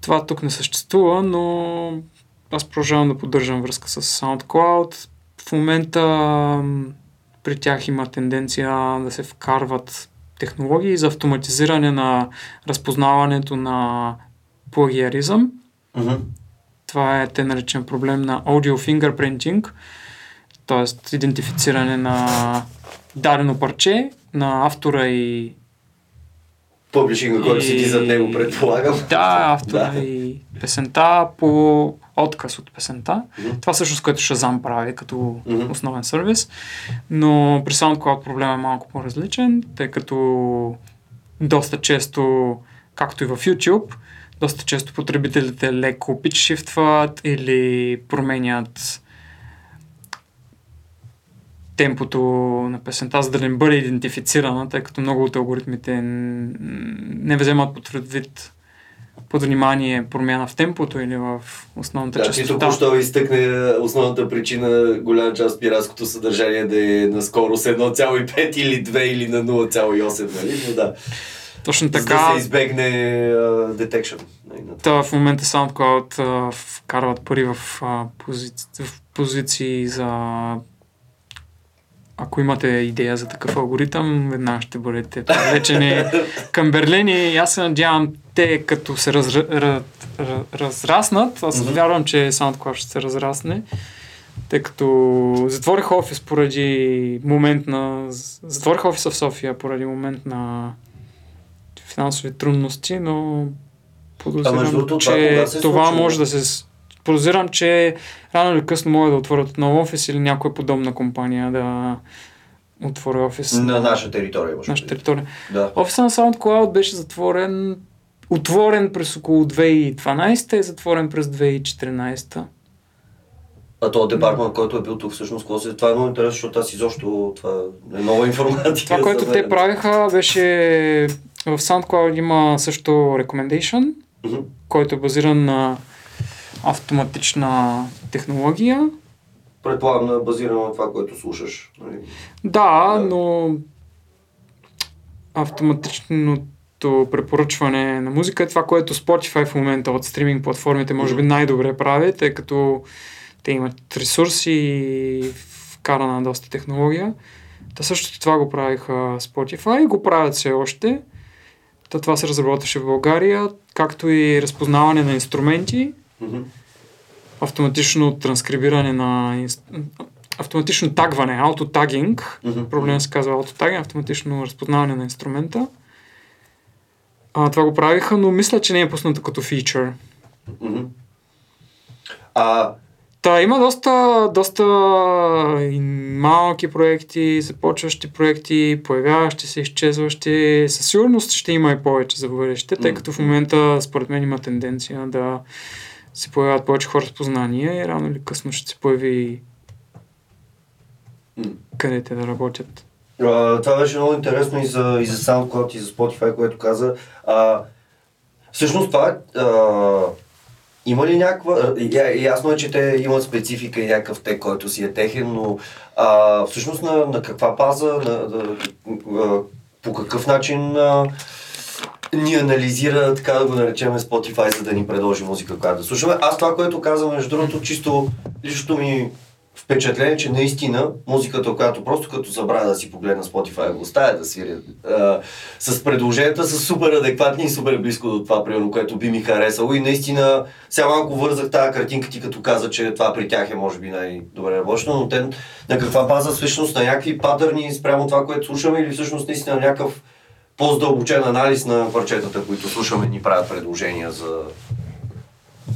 Това тук не съществува, но аз продължавам да поддържам връзка с SoundCloud. В момента при тях има тенденция да се вкарват технологии за автоматизиране на разпознаването на плагиаризъм. Мгм. Това е те наречен проблем на audio fingerprinting, т.е. идентифициране на дадено парче на автора и... Публишинга, който седи зад него, предполагам. Да, автора Да. и песента по отказ от песента. Мгм. Това всъщност, което Shazam прави като Мгм. основен сервис. Но при SoundCloud проблема е малко по-различен, тъй като доста често, както и в YouTube, доста често потребителите леко питшифтват или променят темпото на песента, за да не бъде идентифицирана, тъй като много от алгоритмите не вземат под предвид под внимание промяна в темпото или в основната Да, ти частота. току-що изтъкне основната причина голяма част от пиратското съдържание да е на скорост 1,5 или 2 или на 0,8, нали? Но да, Точно за да така, се избегне uh, detection. нали, на Та, в момента SoundCloud а, вкарват пари в, а, позиции, в позиции за... Ако имате идея за такъв алгоритъм, веднага ще бъдете привлечени към Берлин и аз се надявам те като се разра, ра, ра, разраснат, аз Мгм. вярвам, че SoundCloud ще се разрасне, тъй като затворих офис поради момент на... Затворих офиса в София поради момент на финансови трудности, но подозирам, това че е това случило? може да се... Подозирам, че рано или късно могат да отворят отново офис или някоя подобна компания да отвори офис на наша територия. може наша територия. Да. Офиса на SoundCloud беше затворен, отворен през около 2012 и затворен през 2014. А то департмент, който е бил тук всъщност, се... Това е много интересно, защото аз изобщо това е нова информация. Това, което те правиха, беше в SoundCloud има също recommendation, Мгм. който е базиран на автоматична технология. Предполагам, на базирано на това, което слушаш. нали? Да, Да. но автоматичното препоръчване на музика е това, което Spotify в момента от стриминг платформите може би най-добре прави, тъй като те имат ресурси и вкарана доста технология. Та също това го правиха Spotify го правят все още. Та това се разработваше в България, както и разпознаване на инструменти, Мгм. автоматично транскрибиране на автоматично тагване, аутотагинг, Мгм. проблем се казва аутотагинг, автоматично разпознаване на инструмента. А, това го правиха, но мисля, че не е пуснато като фичър. Мгм. А, Та има доста, доста малки проекти, започващи проекти, появяващи се, изчезващи. Със сигурност ще има и повече за бъдеще, тъй като в момента според мен има тенденция да се появяват повече хора с познание и рано или късно ще се появи къде те да работят. а, това беше много интересно и за, и за SoundCloud, и за Spotify, което каза. А, всъщност това е... Има ли някаква... я- Ясно е, че те имат специфика и някакъв тек, който си е техен, но а, всъщност на, на каква база, на, на, по какъв начин а, ни анализира, така да го наречем, Spotify, за да ни предложи музика, която да слушаме. Аз това, което казвам, между другото, чисто личното ми впечатление, че наистина музиката, която просто като забравя да си погледна Spotify, го оставя да свиря, с предложенията са супер адекватни и супер близко до това, примерно, което би ми харесало. И наистина сега малко вързах тази картинка ти като каза, че това при тях е може би най-добре работено, но те на каква база всъщност на някакви патърни спрямо това, което слушаме или всъщност наистина на някакъв по-задълбочен анализ на парчетата, които слушаме, ни правят предложения за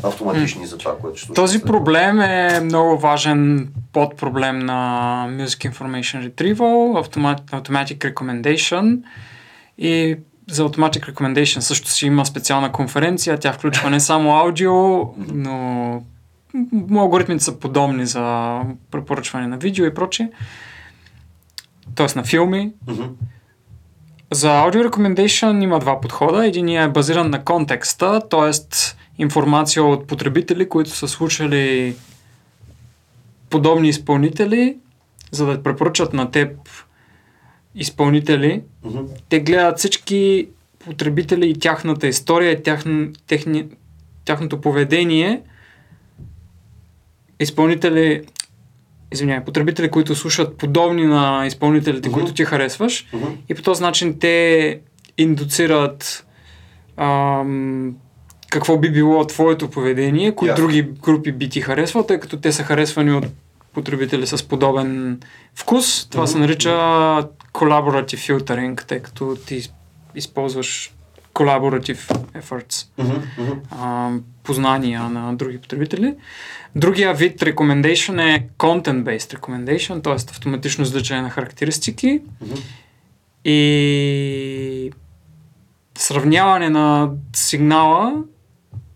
автоматични за това, което ще слушаме. Този проблем е много важен подпроблем на Music Information Retrieval, Automat- Automatic Recommendation и за Automatic Recommendation също си има специална конференция. Тя включва не само аудио, но алгоритмите са подобни за препоръчване на видео и прочее. Тоест на филми. За Audio Recommendation има два подхода. Единият е базиран на контекста, т.е. информация от потребители, които са слушали подобни изпълнители, за да препоръчат на теб изпълнители. Мгм. Те гледат всички потребители и тяхната история, и тяхн, техни, тяхното поведение. Изпълнители, извинявай, потребители, които слушат подобни на изпълнителите, Мгм. които ти харесваш. Мгм. И по този начин те индуцират ам, какво би било твоето поведение, кои Ясно. други групи би ти харесвал, тъй като те са харесвани от потребители с подобен вкус. Това се Мгм. нарича collaborative filtering, тъй като ти из- използваш collaborative efforts. Мгм. а, познания на други потребители. Другия вид recommendation е content-based recommendation, т.е. автоматично извличане на характеристики Мгм. и сравняване на сигнала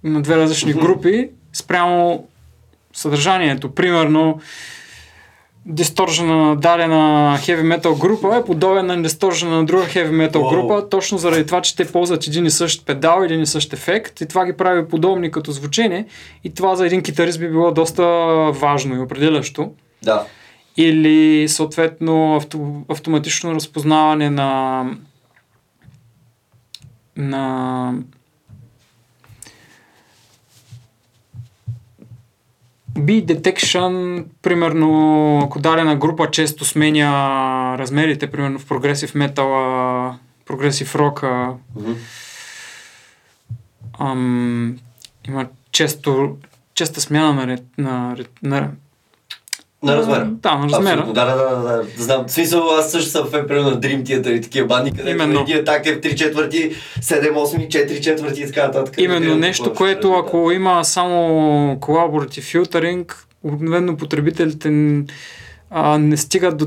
на две различни групи спрямо съдържанието. Примерно, дисторжена на дадена heavy metal група е подобен на дисторжена на друга heavy metal Wow. група, точно заради това, че те ползват един и същ педал, един и същ ефект и това ги прави подобни като звучене и това за един китарист би било доста важно и определящо. Да. Или съответно авто, автоматично разпознаване на на Beat Detection, примерно, ако дадена група често сменя размерите, примерно в прогресив метала, прогресив рока, ам, има често, честа смяна на, ред- на, ред- на, На размера. Да, на размера. Абсолютно, да, да, да, да, да. Знам. В смисъл, аз също съм фен, примерно на Dream Theater и такива банди, където Именно. един атак е в 3 четвърти, 7, 8, 4 четвърти и така нататък. Именно нещо, какво което кажа, ако има само колаборатив филтъринг, обикновено потребителите а, не стигат до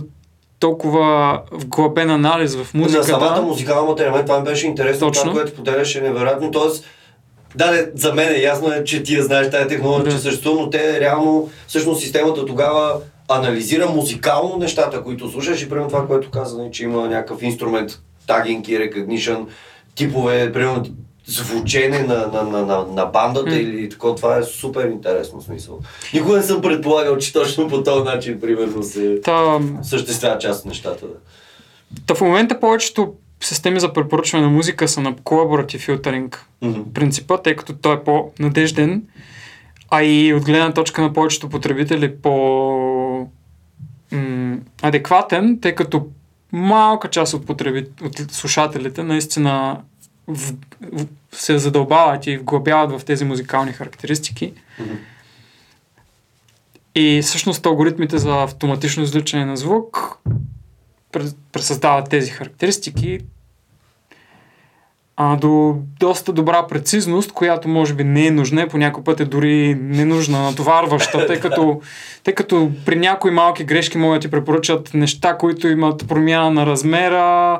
толкова вглъбен анализ в да. На музиката. самата музикална материал, това ми беше интересно, Точно. това, което поделяше е невероятно. Тоест, да, не, за мен е ясно, е, че ти я знаеш тази технология, Да. че съществува, но те реално, всъщност системата тогава анализира музикално нещата, които слушаш и примерно това, което каза, нали, че има някакъв инструмент, тагинг и recognition, типове, примерно звучене на, на, на, на, на бандата М. или такова, това е супер интересно смисъл. Никога не съм предполагал, че точно по този начин, примерно, се Та, съществява част от нещата. Да. та в момента повечето системи за препоръчване на музика са на колаборатив филтъринг Мгм. принципа, тъй като той е по-надежден, а и от гледна точка на повечето потребители по м- адекватен, тъй като малка част от, потреби... от слушателите наистина в... В... се задълбават и вглъбяват в тези музикални характеристики. Мгм. И всъщност алгоритмите за автоматично извличане на звук пре- пресъздават тези характеристики а, до доста добра прецизност, която може би не е нужна, по някой път е дори ненужна, натоварваща, тъй като, тъй като при някои малки грешки могат да ти препоръчат неща, които имат промяна на размера,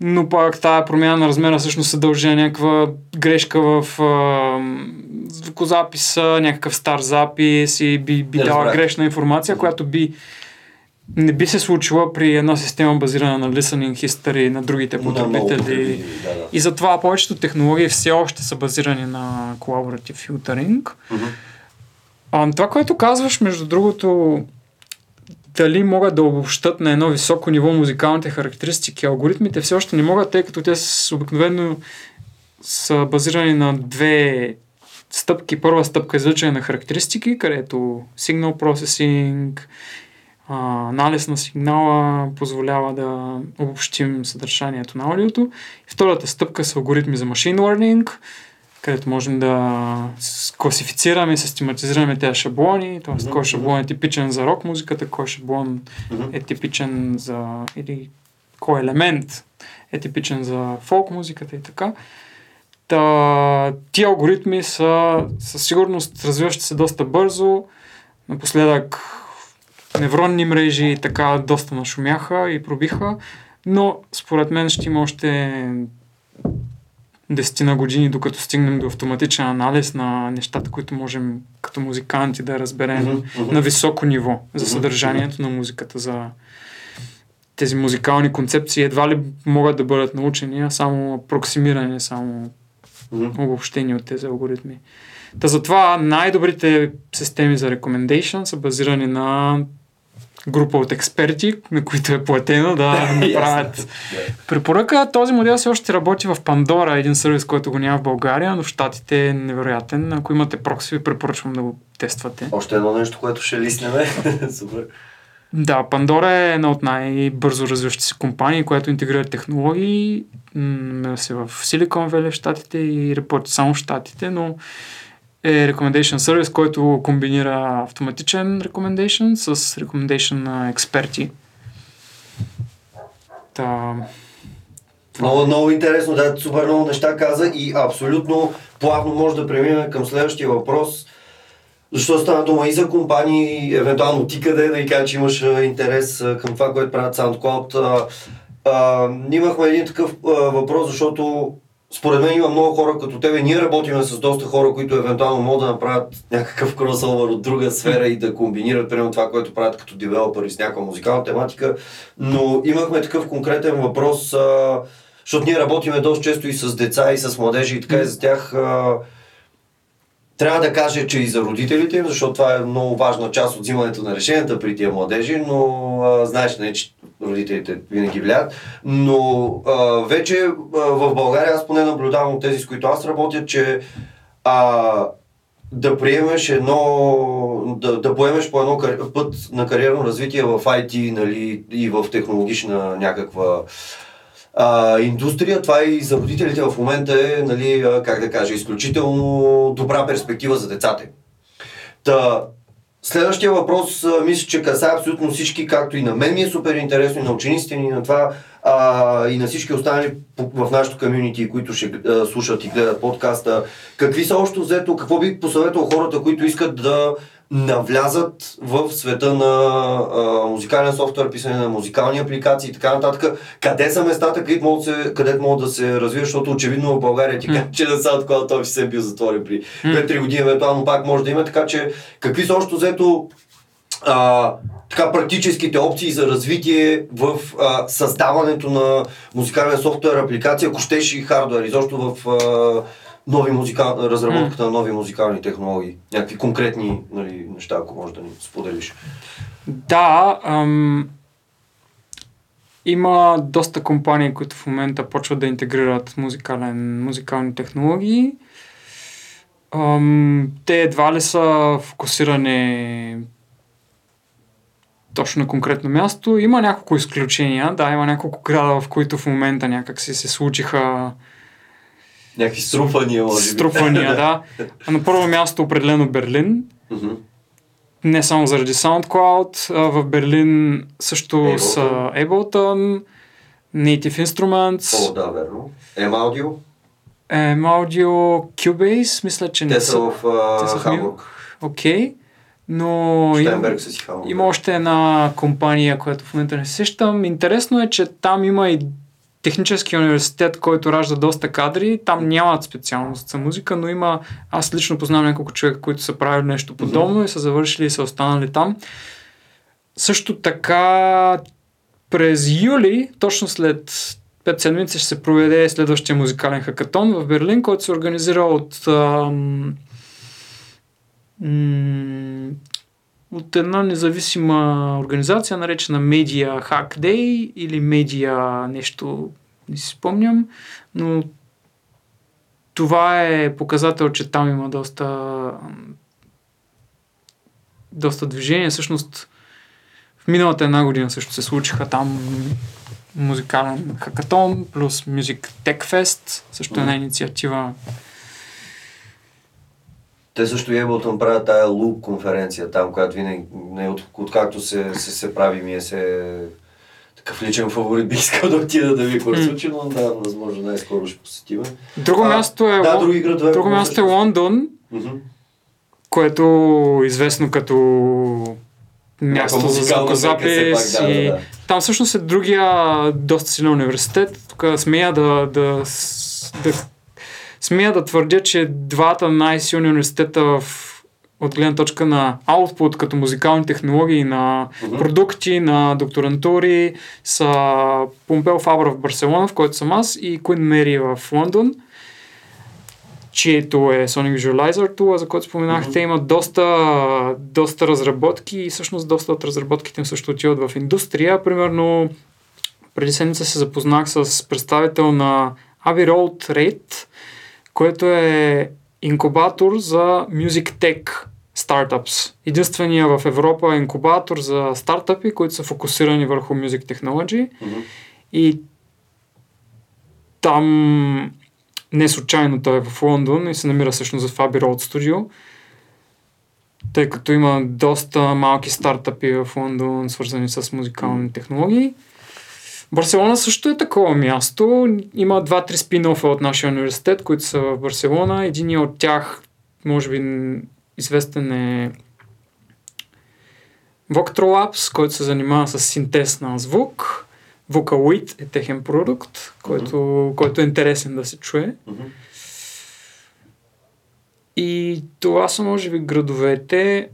но пък тази промяна на размера всъщност се дължи на някаква грешка в а, звукозаписа, някакъв стар запис и би, би дала грешна информация, която би не би се случила при една система базирана на listening history на другите потребители. потребители, Да, да. И затова повечето технологии все още са базирани на collaborative filtering. Мгм. А, това, което казваш, между другото, дали могат да обобщат на едно високо ниво музикалните характеристики, алгоритмите все още не могат, тъй като те с обикновено са базирани на две стъпки. Първа стъпка е извличане на характеристики, където signal processing, а, анализ на сигнала позволява да обобщим съдържанието на аудиото. И втората стъпка са алгоритми за machine learning, където можем да класифицираме систематизираме тези шаблони, т.е. Мгм, кой шаблон е типичен за рок музиката, кой шаблон Мгм. е типичен за или кой елемент е типичен за фолк музиката и така. Та, тия алгоритми са със сигурност развиващи се доста бързо. Напоследък невронни мрежи и така доста нашумяха и пробиха, но според мен ще има още десетина години, докато стигнем до автоматичен анализ на нещата, които можем като музиканти да разберем мгм. на високо ниво за съдържанието на музиката, за тези музикални концепции едва ли могат да бъдат научени, а само апроксимирани, само Мгм. обобщени от тези алгоритми. Та затова най-добрите системи за recommendation са базирани на група от експерти, на които е платено да [laughs] направят препоръка. Този модел все още работи в Pandora, един сервис, който го няма в България, но в Штатите е невероятен. Ако имате прокси, ви препоръчвам да го тествате. Още едно нещо, което ще лиснеме. [laughs] Супер. Да, Pandora е една от най-бързо развиващи се компании, която интегрира технологии. М, се в Silicon Valley в Штатите и работи само в Штатите, но е recommendation сервис, който комбинира автоматичен recommendation с recommendation на експерти. Та, Много, много интересно, да, супер много неща каза и абсолютно плавно може да преминем към следващия въпрос. Защо стана дума и за компании, евентуално ти къде да и кажа, че имаш интерес към това, което правят SoundCloud. А, а, имахме един такъв а, въпрос, защото според мен има много хора като тебе. Ние работиме с доста хора, които евентуално могат да направят някакъв кросовър от друга сфера и да комбинират примерно това, което правят като девелопери с някаква музикална тематика. Но имахме такъв конкретен въпрос, а, защото ние работиме доста често и с деца, и с младежи и така и за тях. А, трябва да кажа, че и за родителите им, защото това е много важна част от взимането на решенията при тия младежи, но а, знаеш, не, че родителите винаги влияят, но а, вече а, в България аз поне наблюдавам от тези, с които аз работя, че а, да приемеш едно, да, да поемеш по едно път на кариерно развитие в IT нали, и в технологична някаква а, индустрия, това и за родителите в момента е, нали, как да кажа, изключително добра перспектива за децата. Та, Следващия въпрос, мисля, че касае абсолютно всички, както и на мен ми е супер интересно, и на учениците ни, на това, а, и на всички останали в нашото комьюнити, които ще а, слушат и гледат подкаста. Какви са още взето, какво би посъветвал хората, които искат да навлязат в света на а, музикален софтуер, писане на музикални апликации и така нататък. Къде са местата, където могат, се, където могат да се развият, защото очевидно в България ти mm. че на сад, когато той се е бил затворен при 2-3 години, евентуално пак може да има, така че какви са още взето а, така практическите опции за развитие в а, създаването на музикален софтуер, апликация, ако щеш и хардуер, изобщо в а, нови музикал... разработката mm. на нови музикални технологии? Някакви конкретни нали, неща, ако можеш да ни споделиш. Да, ам... има доста компании, които в момента почват да интегрират музикален, музикални технологии. Ам... Те едва ли са фокусирани точно на конкретно място. Има няколко изключения, да, има няколко града, в които в момента някак си се случиха Някакви струпвания, може би. Струпвания, [laughs] да. А на първо място определено Берлин. Mm-hmm. Не само заради SoundCloud. А в Берлин също Ableton. са Ableton, Native Instruments. О, да, верно. M-Audio. M-Audio, Cubase, мисля, че не Те са в, uh, Те са Хамбург. Окей. Okay. Но са си Хамбург. Има още една компания, която в момента не се сещам. Интересно е, че там има и техническия университет, който ражда доста кадри, там нямат специалност за музика, но има, аз лично познавам няколко човека, които са правили нещо подобно mm-hmm. и са завършили и са останали там. Също така през юли, точно след 5 седмици, ще се проведе следващия музикален хакатон в Берлин, който се организира от ам, м- от една независима организация, наречена Media Hack Day или Media нещо, не си спомням, но това е показател, че там има доста доста движение. Всъщност в миналата една година също се случиха там музикален хакатон плюс Music Tech Fest, също една инициатива те също и Ableton правят тая Loop конференция там, която винаги, не, от, откакто се, се, се прави, ми е се такъв личен фаворит, бих искал да отида да ви случи, но да, възможно най-скоро ще посетиме. Друго а, място е, да, други градове, друго място е Лондон, mm-hmm. което е известно като място за звукозапис. Да, и... да, да. Там всъщност е другия доста силен университет. Тук смея да, да, да смея да твърдя, че двата най-силни университета в от гледна точка на output като музикални технологии, на uh-huh. продукти, на докторантури са Помпел Фабра в Барселона, в който съм аз, и Queen Mary в Лондон, чието е Sonic Visualizer Tool, за който споменах. Uh-huh. Те имат доста, доста разработки и всъщност доста от разработките им също отиват в индустрия. Примерно преди седмица се запознах с представител на Abbey Road Rate, което е инкубатор за Music Tech стартъпс. Единствения в Европа е инкубатор за стартъпи, които са фокусирани върху Music Technology. Mm-hmm. И там не случайно той е в Лондон и се намира всъщност в Abbey Road Studio, тъй като има доста малки стартъпи в Лондон, свързани с музикални технологии. Барселона също е такова място. Има два-три спин-офа от нашия университет, които са в Барселона. Един от тях, може би известен е Voctrolabs, който се занимава с синтез на звук. Vocaloid е техен продукт, който, който е интересен да се чуе. Мгм. И това са, може би, градовете.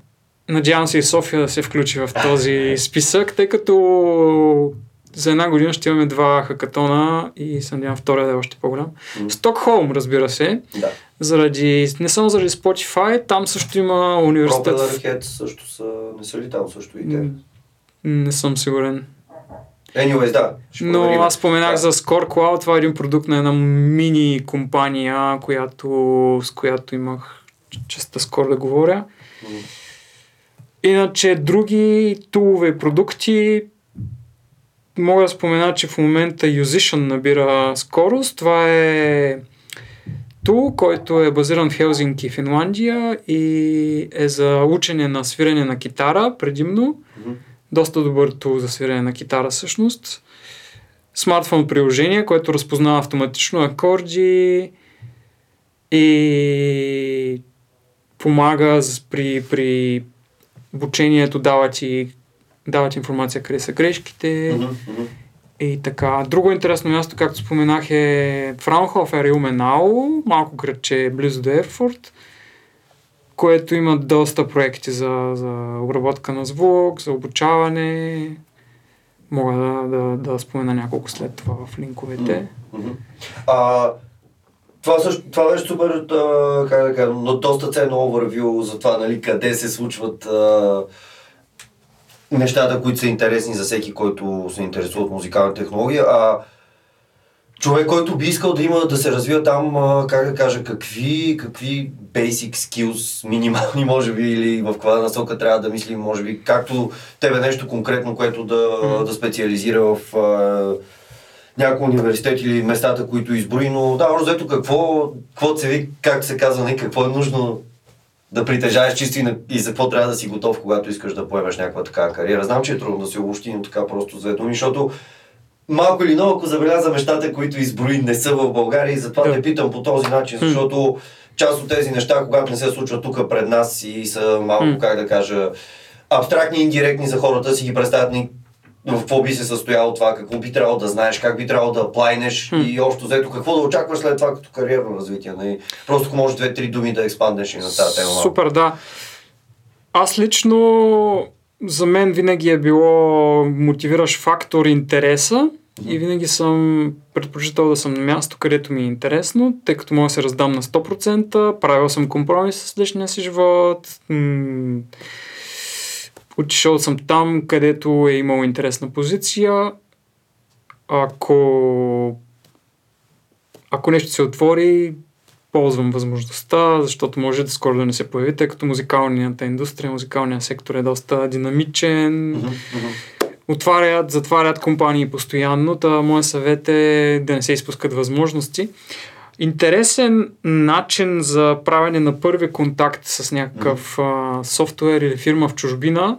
Надявам се и София да се включи в този списък, тъй като за една година ще имаме два хакатона и се надявам втория да е още по-голям. М. Стокхолм, разбира се, Да. заради, не само заради Spotify, там също има университет. Propeller Head също са, не са ли там също и те? М, Не съм сигурен. Anyways, да. Но проверим. аз споменах Да. за Score Cloud, това е един продукт на една мини компания, която, с която имах честа скоро да говоря. М. Иначе други тулове и продукти мога да спомена, че в момента Musician набира скорост. Това е тул, който е базиран в Хелзинки, Финландия и е за учене на свирене на китара предимно. Доста добър тул за свирене на китара всъщност. Смартфон приложение, което разпознава автоматично акорди и помага при, при обучението, дава ти, дава ти информация къде са грешките мгм. и така. Друго интересно място, както споменах е Фраунхофер и Уменау, малко градче близо до Ерфорт, което има доста проекти за, за обработка на звук, за обучаване. Мога да, да, да спомена няколко след това в линковете. Мгм. А, това, също, това беше супер, а, как да кажа, но доста ценно овервю за това, нали, къде се случват а, нещата, които са интересни за всеки, който се интересува от музикална технология. А човек, който би искал да има, да се развива там, как да кажа, какви, какви basic skills, минимални може би, или в каква насока трябва да мислим, може би, както тебе нещо конкретно, което да, Мгм. да специализира в а, някои университети или местата, които изброи, но да, общо взето какво, какво се ви, как се казва, не, какво е нужно да притежаваш чисто и, на, и за какво трябва да си готов, когато искаш да поемеш някаква такава кариера. Знам, че е трудно да се обобщи, но така просто за думи, защото малко или много, ако забеляза нещата, които изброи, не са в България и затова те питам по този начин, защото част от тези неща, когато не се случват тук пред нас и са малко, как да кажа, абстрактни и индиректни за хората, си ги представят в какво би се състояло това, какво би трябвало да знаеш, как би трябвало да плайнеш Хм. и общо взето какво да очакваш след това като кариерно развитие. Нали? Просто ако можеш две-три думи да експанднеш и на тази тема. Супер, да. Аз лично за мен винаги е било мотивиращ фактор интереса и винаги съм предпочитал да съм на място, където ми е интересно, тъй като мога да се раздам на 100%, правил съм компромис с личния си живот, м- отишъл съм там, където е имал интересна позиция. Ако ако нещо се отвори, ползвам възможността, защото може да скоро да не се появи, тъй като музикалната индустрия, музикалният сектор е доста динамичен. Отварят, затварят компании постоянно, та моят съвет е да не се изпускат възможности. Интересен начин за правене на първи контакт с някакъв а, софтуер или фирма в чужбина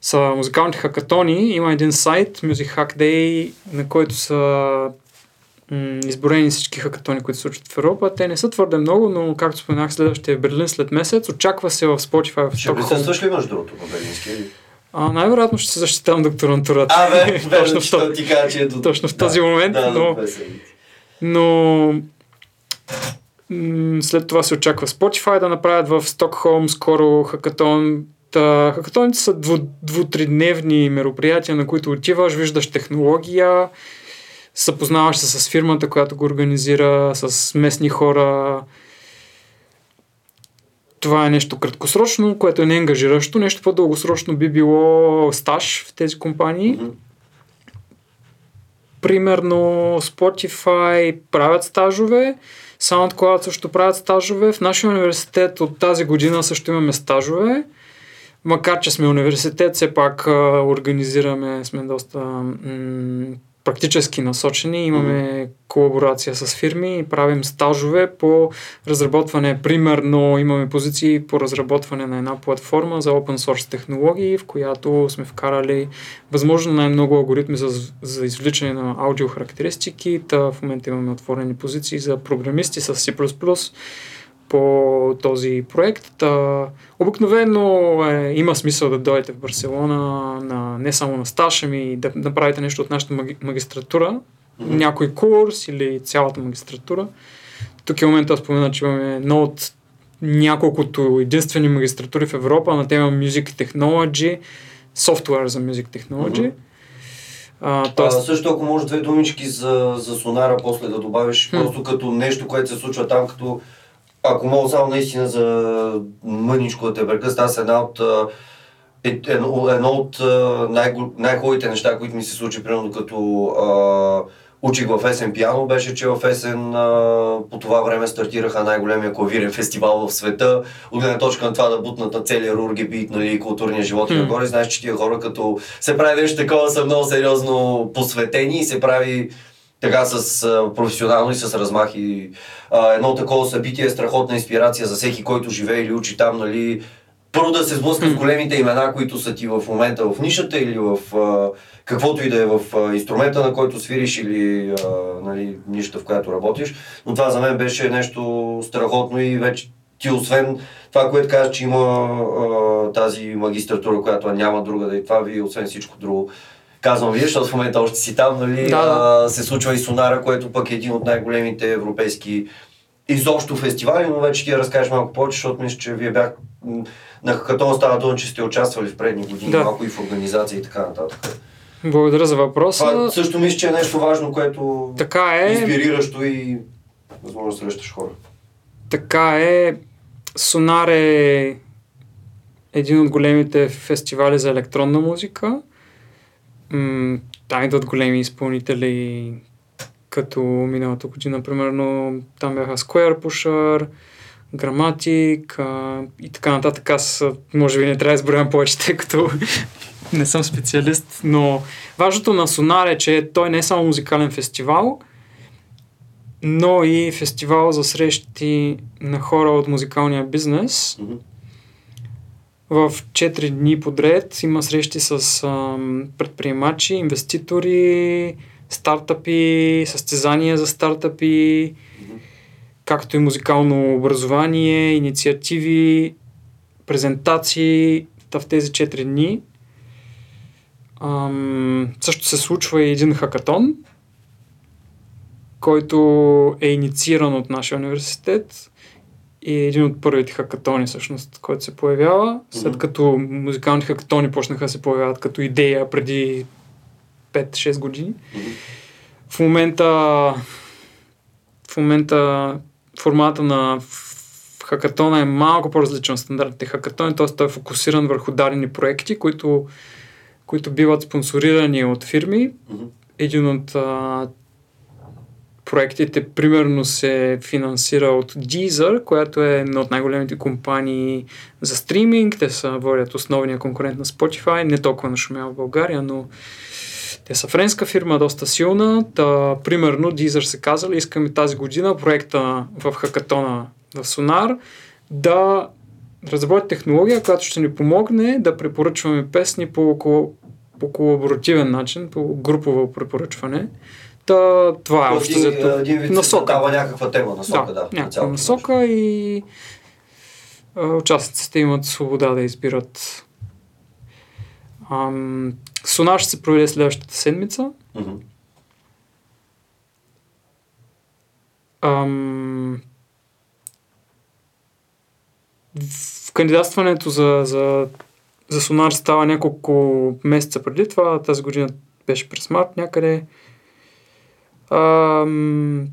са музикалните хакатони. Има един сайт, Music Hack Day, на който са м, изброени всички хакатони, които се случват в Европа. Те не са твърде много, но както споменах, следващия е Берлин след месец. Очаква се в Spotify в Ще присъстваш ли между другото на Берлински? А, най-вероятно ще се защитавам докторантурата. А, бе, [laughs] точно, в, ти кажа, че е до... точно в този момент, да, но, но след това се очаква Spotify да направят в Стокхолм скоро хакатон. Та, хакатоните са дву, дву-тридневни мероприятия, на които отиваш, виждаш технология, съпознаваш се с фирмата, която го организира, с местни хора. Това е нещо краткосрочно, което е неангажиращо. Нещо по-дългосрочно би било стаж в тези компании. Примерно Spotify правят стажове, SoundCloud също правят стажове. В нашия университет от тази година също имаме стажове. Макар, че сме университет, все пак а, организираме, сме доста м- практически насочени. Имаме колаборация с фирми и правим стажове по разработване. Примерно имаме позиции по разработване на една платформа за open source технологии, в която сме вкарали възможно най-много алгоритми за, за извличане на аудио характеристики. Та в момента имаме отворени позиции за програмисти с C++, по този проект. Та, обикновено е, има смисъл да дойдете в Барселона на, не само на стаж, ами да направите нещо от нашата маги, магистратура, mm-hmm. някой курс или цялата магистратура. Тук е момента да спомена, че имаме едно от няколкото единствени магистратури в Европа на тема Music Technology, софтуер за Music Technology. Mm-hmm. А, тоест... а, също ако може две думички за, за сонара после да добавиш, mm. просто като нещо, което се случва там, като ако мога само наистина за мъничко да те прекъсна, аз една от е, едно, едно от най- най-хубавите неща, които ми се случи, примерно като а, учих в Есен пиано, беше, че в Есен а, по това време стартираха най-големия клавирен фестивал в света. От гледна точка на това да бутнат на целия рурги бит, нали, културния живот и mm. нагоре. Знаеш, че тия хора като се прави нещо такова са много сериозно посветени и се прави така с а, професионално и с размах. И, а, едно такова събитие е страхотна инспирация за всеки, който живее или учи там, нали, първо да се сблъска с големите имена, които са ти в момента в нишата или в а, каквото и да е в а, инструмента, на който свириш или а, нали, нишата, в която работиш. Но това за мен беше нещо страхотно и вече ти освен това, което казваш, че има а, тази магистратура, която няма друга да и това ви, освен всичко друго, казвам вие, защото в момента още си там, нали, да, да. А, се случва и Сонара, което пък е един от най-големите европейски изобщо фестивали, но вече ти я разкажеш малко повече, защото мисля, че вие бях на хакатон става дума, че сте участвали в предни години, да. малко и в организация и така нататък. Благодаря за въпроса. Това също мисля, че е нещо важно, което така е инспириращо и възможно срещаш хора. Така е. Сонар е един от големите фестивали за електронна музика. Там идват големи изпълнители, като миналата година, примерно, там бяха Square Pusher, а, и така нататък. Аз може би не трябва да изброявам повече, тъй като [laughs] не съм специалист, но важното на Сонар е, че той не е само музикален фестивал, но и фестивал за срещи на хора от музикалния бизнес. Mm-hmm. В 4 дни подред има срещи с ам, предприемачи, инвеститори, стартъпи, състезания за стартъпи, както и музикално образование, инициативи, презентации в тези 4 дни. Ам, също се случва и един хакатон, който е иницииран от нашия университет и един от първите хакатони, всъщност, който се появява, след като музикалните хакатони почнаха да се появяват като идея преди 5-6 години. В момента в момента формата на хакатона е малко по-различен от стандартните хакатони, т.е. той е фокусиран върху дадени проекти, които, които биват спонсорирани от фирми. Един от а, проектите примерно се финансира от Deezer, която е една от най-големите компании за стриминг. Те са водят основния конкурент на Spotify, не толкова нашумява в България, но те са френска фирма, доста силна. Та, примерно, Deezer се казали, искаме тази година проекта в хакатона в Sonar да разработи технология, която ще ни помогне да препоръчваме песни по, по колаборативен начин, по групово препоръчване. Та, това е общо за насока. Дава някаква тема, насока, да. да някаква насока и участниците имат свобода да избират Ам, Сона ще се проведе следващата седмица. Mm-hmm. Ам, в кандидатстването за, за, за Сонар става няколко месеца преди това. Тази година беше през март някъде. Ам,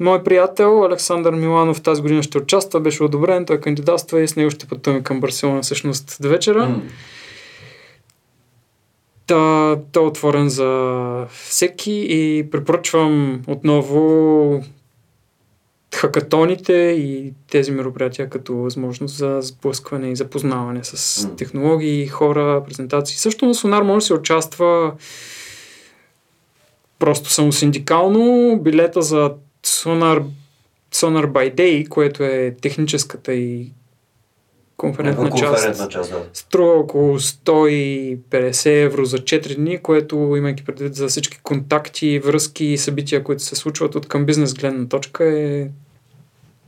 мой приятел Александър Миланов тази година ще участва, беше одобрен, той кандидатства и с него ще пътуваме към Барселона всъщност до вечера. Mm. Та, той е отворен за всеки и препоръчвам отново хакатоните и тези мероприятия като възможност за сблъскване и запознаване с mm. технологии, хора, презентации. Също на Сонар може да се участва просто само синдикално. Билета за Sonar, Sonar by Day, което е техническата и конферентна, конферентна част, част да. струва около 150 евро за 4 дни, което имайки предвид за всички контакти, връзки и събития, които се случват от към бизнес гледна точка е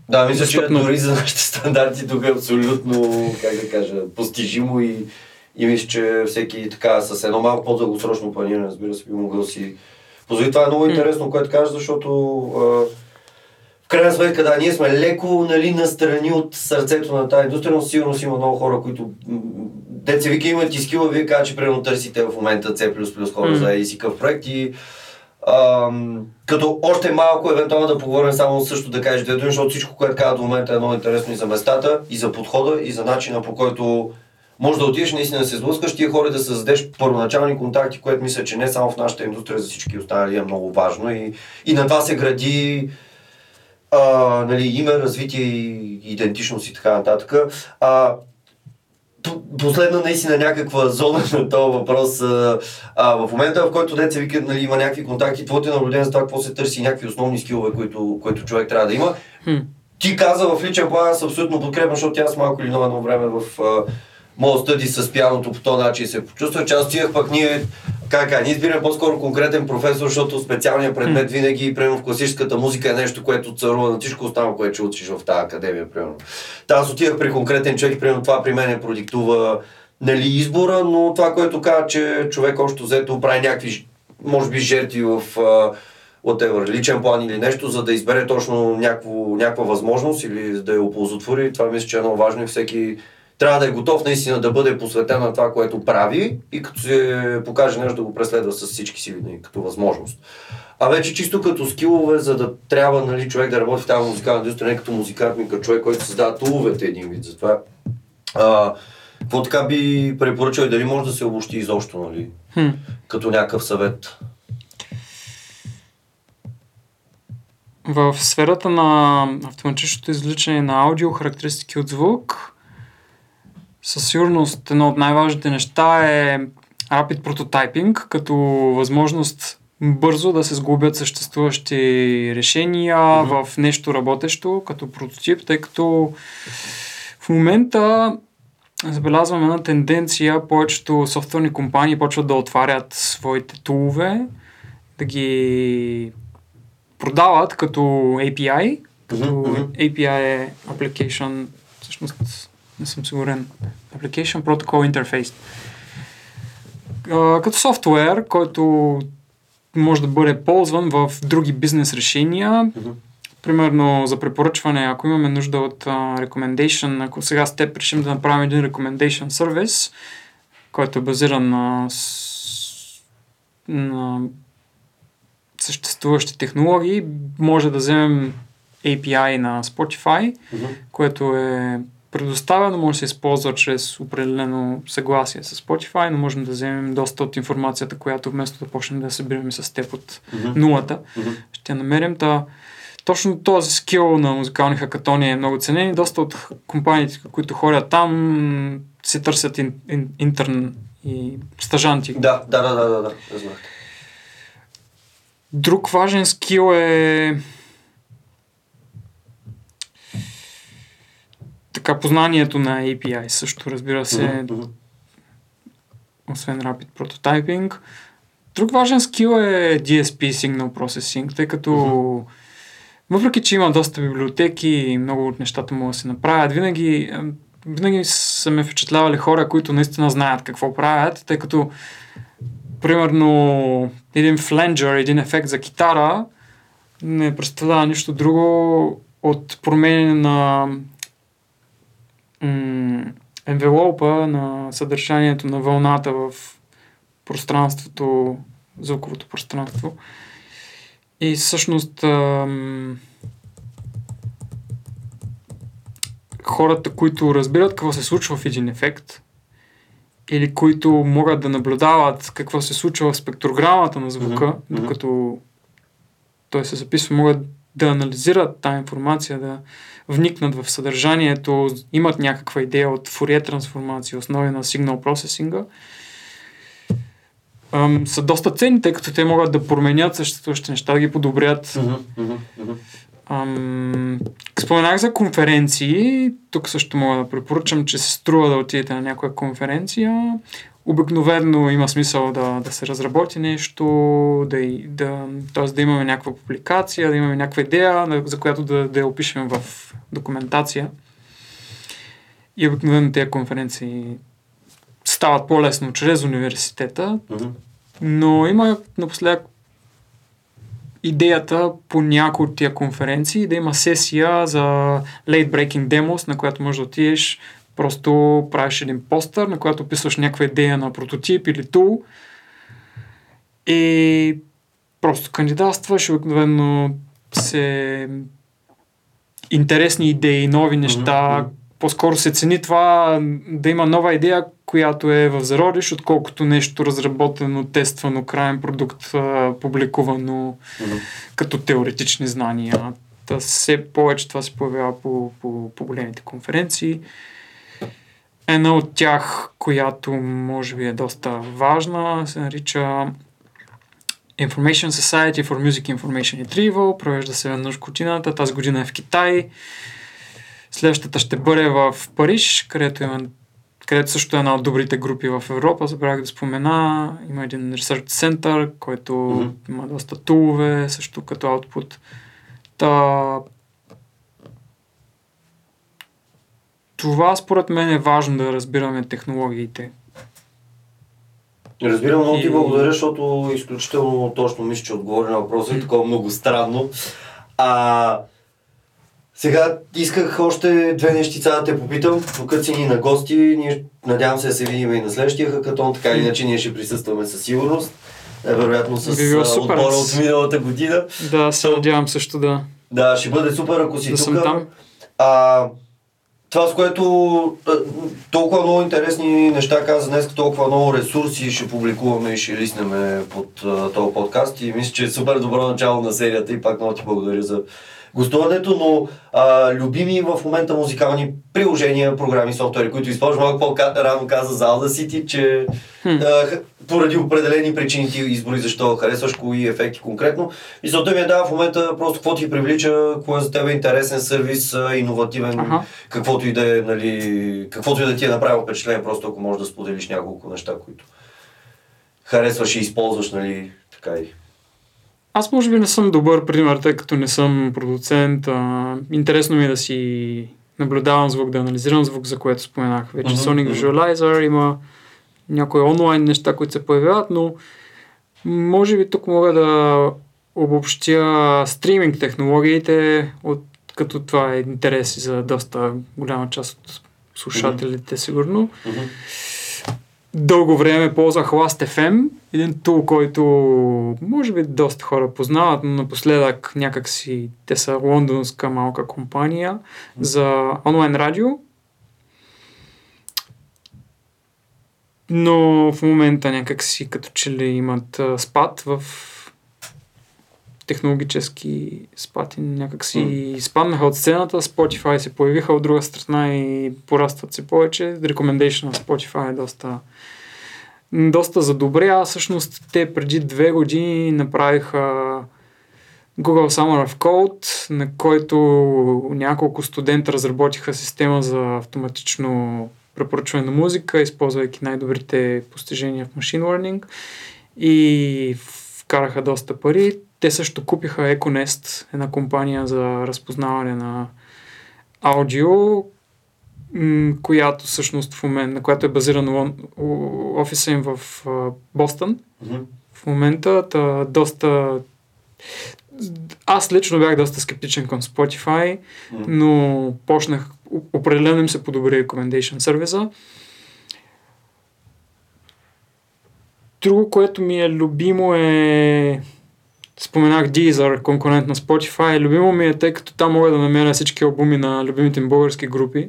Да, мисля, че дори за нашите стандарти тук е абсолютно, как да кажа, постижимо и, и мисля, че всеки така с едно малко по-дългосрочно планиране, разбира се, би могъл си позволи. Това е много интересно, което кажа, защото а, в крайна сметка, да, ние сме леко нали, настрани от сърцето на тази индустрия, но сигурно си има много хора, които деца вика имат и скила, вие казват, че примерно търсите в момента C++ хора М. за къв проект и Ам, като още малко, евентуално да поговорим само също да кажеш две думи, защото всичко, което казва до момента е много интересно и за местата, и за подхода, и за начина по който може да отидеш наистина да се сблъскаш тия хора да създадеш първоначални контакти, което мисля, че не само в нашата индустрия, за всички останали е много важно и, и на това се гради а, нали, име, развитие идентичност и така нататък. А, последна наистина някаква зона [laughs] на този въпрос. А, а, в момента, в който деца вика, нали, има някакви контакти, твоите наблюдение за това какво се търси някакви основни скилове, които, които човек трябва да има. Хм. Ти каза в личен план, аз абсолютно подкрепям, защото аз малко или много едно време в а, моят стъди с пианото по този начин се почувствах, че аз отивах пък ние, как, ние избираме по-скоро конкретен професор, защото специалният предмет винаги, примерно в класическата музика е нещо, което царува на всичко останало, което ще учиш в тази академия, примерно. Та аз отивах при конкретен човек, примерно това при мен продиктува нали, избора, но това, което казва, че човек още взето прави някакви, може би, жертви в whatever, личен план или нещо, за да избере точно някакво, някаква възможност или да я оползотвори. Това мисля, че е много важно и всеки трябва да е готов наистина да бъде посветен на това, което прави и като се покаже нещо да го преследва с всички сили, нали, като възможност. А вече чисто като скилове, за да трябва нали, човек да работи в тази музикална индустрия, не като музикант, ми като човек, който създава туловете един вид. Затова а, какво така би препоръчал и дали може да се обобщи изобщо, нали, Хм. като някакъв съвет? В сферата на автоматичното извличане на аудио, характеристики от звук, със сигурност едно от най-важните неща е Rapid Prototyping, като възможност бързо да се сглобят съществуващи решения Мгм. в нещо работещо, като прототип, тъй като в момента забелязваме една тенденция, повечето софтуерни компании почват да отварят своите тулове, да ги продават като API, като мгм. API е Application, всъщност не съм сигурен, Application Protocol Interface. А, като софтуер, който може да бъде ползван в други бизнес решения, примерно за препоръчване, ако имаме нужда от recommendation, ако сега с теб решим да направим един recommendation сервис, който е базиран на, на съществуващи технологии, може да вземем API на Spotify, което е предоставено, може да се използва чрез определено съгласие с Spotify, но можем да вземем доста от информацията, която вместо да почнем да събираме с теб от Мгм. нулата, Мгм. ще намерим. Та, точно този скил на музикални хакатони е много ценен и доста от компаниите, които ходят там, се търсят ин, ин, интерн и стажанти. Да, да, да, да, да, да. Друг важен скил е така познанието на API също, разбира се, мгм. освен Rapid Prototyping. Друг важен скил е DSP Signal Processing, тъй като Мгм. въпреки, че има доста библиотеки и много от нещата могат да се направят, винаги, ем, винаги са ме впечатлявали хора, които наистина знаят какво правят, тъй като примерно един фленджер, един ефект за китара не представлява нищо друго от променяне на м- енвелопа на съдържанието на вълната в пространството, звуковото пространство. И всъщност ам, хората, които разбират какво се случва в един ефект, или които могат да наблюдават какво се случва в спектрограмата на звука, мгм. докато той се записва, могат да анализират тази информация, да вникнат в съдържанието, имат някаква идея от фурие трансформация, основи на сигнал процесинга, са доста ценни, тъй като те могат да променят съществуващите неща, да ги подобрят. Ам, споменах за конференции. Тук също мога да препоръчам, че се струва да отидете на някоя конференция. Обикновено има смисъл да, да се разработи нещо, да, да, т.е. да имаме някаква публикация, да имаме някаква идея, за която да, да я опишем в документация. И обикновено тези конференции стават по-лесно чрез университета, Мгм. но има напоследък идеята по някои от тия конференции да има сесия за late breaking demos, на която можеш да отидеш, просто правиш един постър, на която описваш някаква идея на прототип или тул и просто кандидатстваш, обикновено се интересни идеи, нови неща, Мгм. по-скоро се цени това да има нова идея, която е в зародиш, отколкото нещо разработено, тествано, крайен продукт, публикувано Мгм. като теоретични знания. Та все повече това се появява по, по, по големите конференции. Една от тях, която може би е доста важна, се нарича Information Society for Music Information Retrieval. Провежда се веднъж годината. Тази година е в Китай. Следващата ще бъде в Париж, където има където също е една от добрите групи в Европа, забравях да спомена. Има един Research Center, който Мгм. има доста тулове, също като output. Та... Това според мен е важно да разбираме технологиите. Разбирам, много ти благодаря, защото изключително точно мисля, че отговори на въпроса и такова много странно. А, сега исках още две нещица да те попитам, докато си ни на гости, ние надявам се да се видим и на следващия хакатон, така или иначе ние ще присъстваме със сигурност. Е, вероятно с Би отбора от миналата година. Да, се надявам също да, Да, ще бъде супер, ако си да тук. съм там. А, това, с което а, толкова много интересни неща каза днес, толкова много ресурси ще публикуваме и ще лиснеме под а, този подкаст. И мисля, че е супер добро начало на серията и пак много ти благодаря за гостуването, но а, любими в момента музикални приложения, програми, софтуери, които използваш, малко по-рано каза за Audacity, че Хм. а, поради определени причини ти избори защо харесваш, кои ефекти конкретно. Мисълта ми е да, в момента просто какво ти привлича, кое е за теб интересен сервис, иновативен, Аха. каквото и да е, нали, каквото и да ти е направило впечатление, просто ако можеш да споделиш няколко неща, които харесваш и използваш, нали, така и. Аз може би не съм добър пример, тъй като не съм продуцент. А, интересно ми е да си наблюдавам звук, да анализирам звук, за което споменах вече. Мгм, Sonic. Visualizer има някои онлайн неща, които се появяват, но може би тук мога да обобщя стриминг технологиите, от, като това е интерес за доста голяма част от слушателите, сигурно. Мгм. Дълго време ползвах Last.fm, един тул, който може би доста хора познават, но напоследък някакси те са лондонска малка компания за онлайн радио. Но в момента някакси като че ли имат спад в технологически спад и някакси М. спаднаха от сцената. Spotify се появиха от друга страна и порастват се повече. Recommendation на Spotify е доста доста за добре. А всъщност те преди две години направиха Google Summer of Code, на който няколко студента разработиха система за автоматично препоръчване на музика, използвайки най-добрите постижения в Machine Learning и вкараха доста пари. Те също купиха Econest, една компания за разпознаване на аудио, която всъщност в момента, на която е базиран офиса им в Бостън. В момента та, доста... Аз лично бях доста скептичен към Spotify, но почнах, определено им се подобри recommendation сервиса. Друго, което ми е любимо е споменах Deezer, конкурент на Spotify. Любимо ми е, тъй като там мога да намеря всички албуми на любимите им български групи.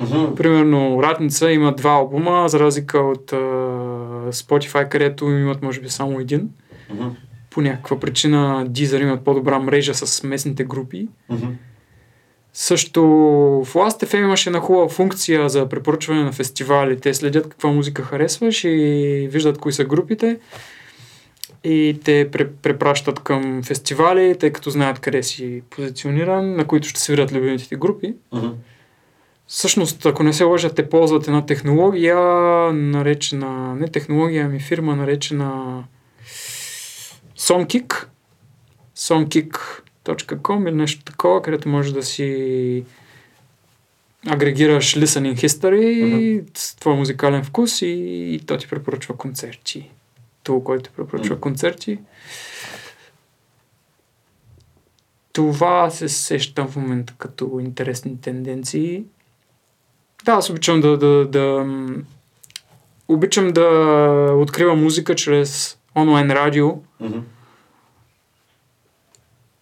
Мгм. Примерно Ратница има два албума, за разлика от а, Spotify, където имат може би само един. Мгм. По някаква причина Deezer имат по-добра мрежа с местните групи. Мгм. Също в Last.fm имаше една хубава функция за препоръчване на фестивали. Те следят каква музика харесваш и виждат кои са групите. И те пре- препращат към фестивали, тъй като знаят къде си позициониран, на които ще свират любимите ти групи. Мгм. Всъщност, ако не се лъжа, те ползват една технология, наречена, не технология, ами фирма, наречена Songkick. Songkick.com или нещо такова, където можеш да си агрегираш listening history с твой музикален вкус и, и то ти препоръчва концерти. Това, който препоръчва концерти. Това се сещам в момента като интересни тенденции. Да, аз обичам да, да, да обичам да откривам музика чрез онлайн радио. Мгм.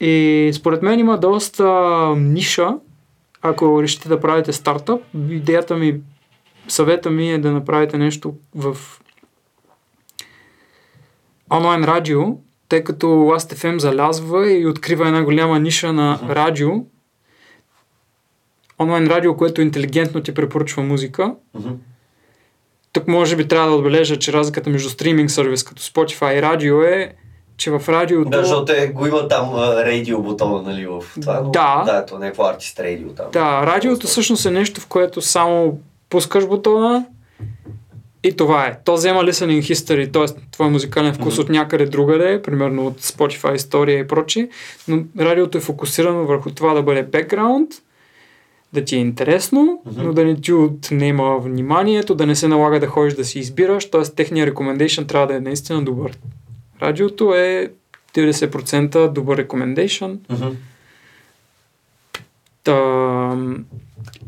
И според мен има доста ниша. Ако решите да правите стартъп, идеята ми, съвета ми е да направите нещо в онлайн радио, тъй като Last.fm залязва и открива една голяма ниша на радио. Онлайн радио, което интелигентно ти препоръчва музика. Тук може би трябва да отбележа, че разликата между стриминг сервис като Spotify и радио е, че в радиото... Да, защото те го има там радио бутона, нали, в това. Но, Да. Да, то е някакво артист радио там. Да, радиото всъщност е нещо, в което само пускаш бутона и това е. То взема listening history, т.е. твой музикален вкус Мгм. от някъде другаде, примерно от Spotify, история и прочие, но радиото е фокусирано върху това да бъде бекграунд, да ти е интересно, Мгм. но да не ти отнема вниманието, да не се налага да ходиш да си избираш, т.е. техния recommendation трябва да е наистина добър. Радиото е 90% добър recommendation, Мгм. Та,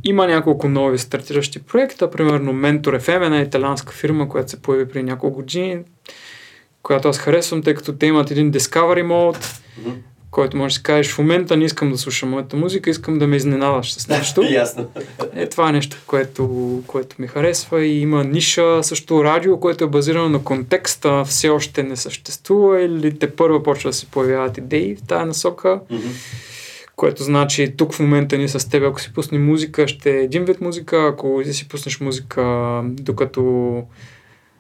има няколко нови стартиращи проекта, примерно Mentor FM една италианска фирма, която се появи при няколко години, която аз харесвам, тъй като те имат един Discovery Mode, Мгм. който можеш да си кажеш в момента не искам да слушам моята музика, искам да ме изненадаш с нещо. [laughs] Ясно. Е, това е нещо, което, което ми харесва и има ниша, също радио, което е базирано на контекста, все още не съществува или те първа почва да се появяват идеи в тази насока. Мгм. Което значи тук в момента ние с теб, ако си пуснем музика, ще е един вид музика, ако ти си пуснеш музика докато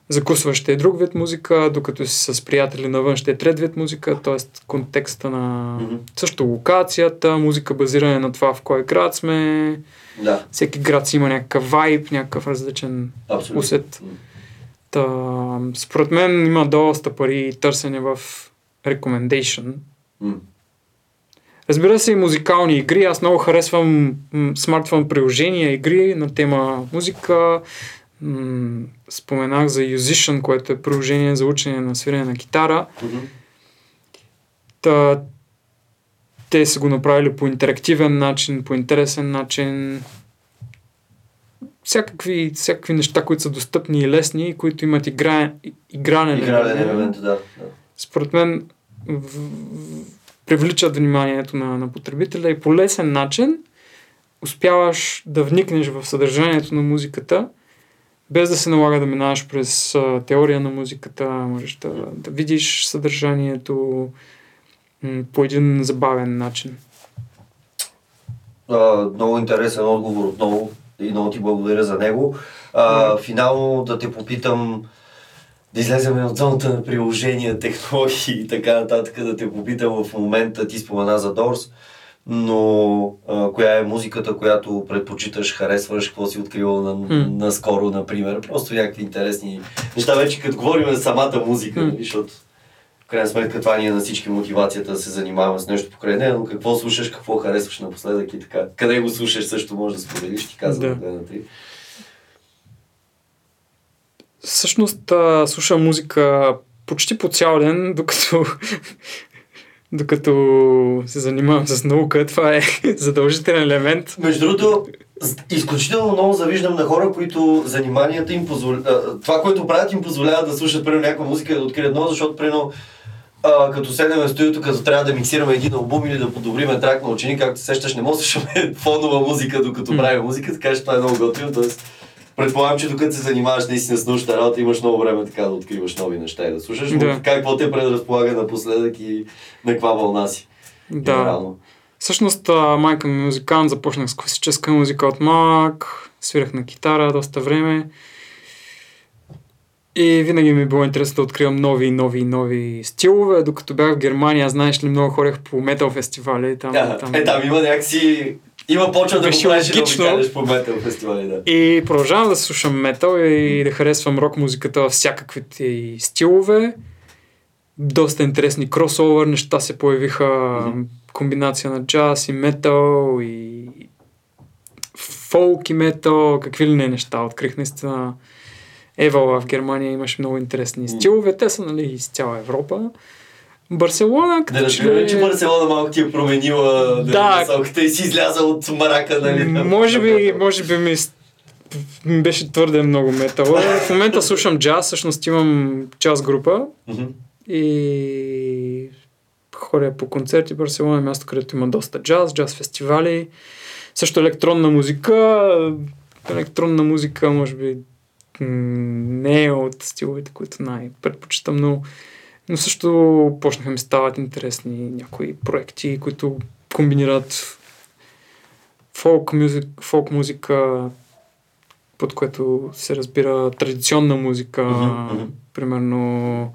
закусваш ще е друг вид музика, докато си с приятели навън ще е трет вид музика, т.е. контекста на Мгм. също локацията, музика базиране на това в кой град сме, Да, всеки град си има някакъв вайб, някакъв различен абсолютно. усет. Та, според мен има доста пари и търсене в recommendation. М. Разбира се и музикални игри. Аз много харесвам м, смартфон приложения, игри на тема музика. М, споменах за Musician, което е приложение за учене на свирене на китара. Та, те са го направили по интерактивен начин, по интересен начин. Всякакви, всякакви неща, които са достъпни и лесни, и които имат игра, Игрален елемент. елемент, да. да. според мен в, в, привличат вниманието на, на потребителя и по лесен начин успяваш да вникнеш в съдържанието на музиката, без да се налага да минаваш през а, теория на музиката, можеш да, да видиш съдържанието м, по един забавен начин. А, много интересен отговор отново и много ти благодаря за него. А, финално да те попитам да излезем от зоната на приложения, [laughs] технологии и така нататък, да те попитам в момента, ти спомена за Дорс, но а, коя е музиката, която предпочиташ, харесваш, какво си откривал на, М. наскоро, например. Просто някакви интересни неща. Вече като говорим за самата музика, нали, защото в крайна сметка това ни е на всички мотивацията да се занимаваме с нещо покрай нея, но какво слушаш, какво харесваш напоследък и така. Къде го слушаш също може да споделиш, ти казвам Да. на три. Всъщност а, слушам музика почти по цял ден, докато [laughs] докато се занимавам с наука. Това е [laughs] задължителен елемент. Между другото, изключително много завиждам на хора, които заниманията им позволяват, това, което правят им позволява да слушат примерно някаква музика и да открият ново, защото примерно а, като седнем в студиото, като трябва да миксираме един албум или да подобриме трак на ученик, както се сещаш, не може да слушаме [laughs] фонова музика, докато правим музика, така че това е много готино. Тоест, предполагам, че докато се занимаваш наистина с научната работа, имаш много време така да откриваш нови неща и да слушаш. Да. какво те предразполага напоследък и на каква вълна си? Да. Генерално. Всъщност, майка ми е музикант, започнах с класическа музика от малък, свирах на китара доста време. И винаги ми е било интересно да откривам нови, нови, нови стилове. Докато бях в Германия, знаеш ли, много ходех по метал фестивали. Там, Да, там, е, там има някакси Има почва да го Беше правиш да логично. по метал фестивали, да. И продължавам да слушам метал и да харесвам рок музиката във всякаквите й стилове. Доста интересни кросовър неща се появиха. Комбинация на джаз и метал и фолк и метал, какви ли не неща. Открих наистина Евала в Германия имаше много интересни стилове. Те са нали из цяла Европа. Барселона, Да като че разбираме, ли- че Барселона малко ти е променила Да. да. и си изляза от марака, нали? Може би, може би ми, ми беше твърде много метал. В момента слушам джаз, всъщност имам джаз група и ходя по концерти Барселона, е място, където има доста джаз, джаз фестивали, също електронна музика. Електронна музика, може би, не е от стиловете, които най-предпочитам, но, но също почнаха ми стават интересни някои проекти, които комбинират фолк, музик, фолк музика, под което се разбира традиционна музика, мгм. примерно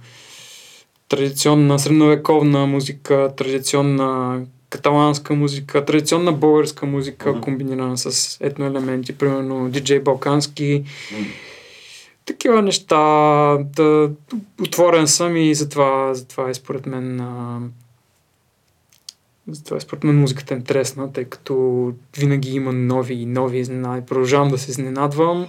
традиционна средновековна музика, традиционна каталанска музика, традиционна българска музика, Мгм. комбинирана с етноелементи, примерно диджей Балкански, М. такива неща. Да, отворен съм и затова, затова е според мен а, затова е според мен музиката е интересна, тъй като винаги има нови и нови изненади. Продължавам да се изненадвам.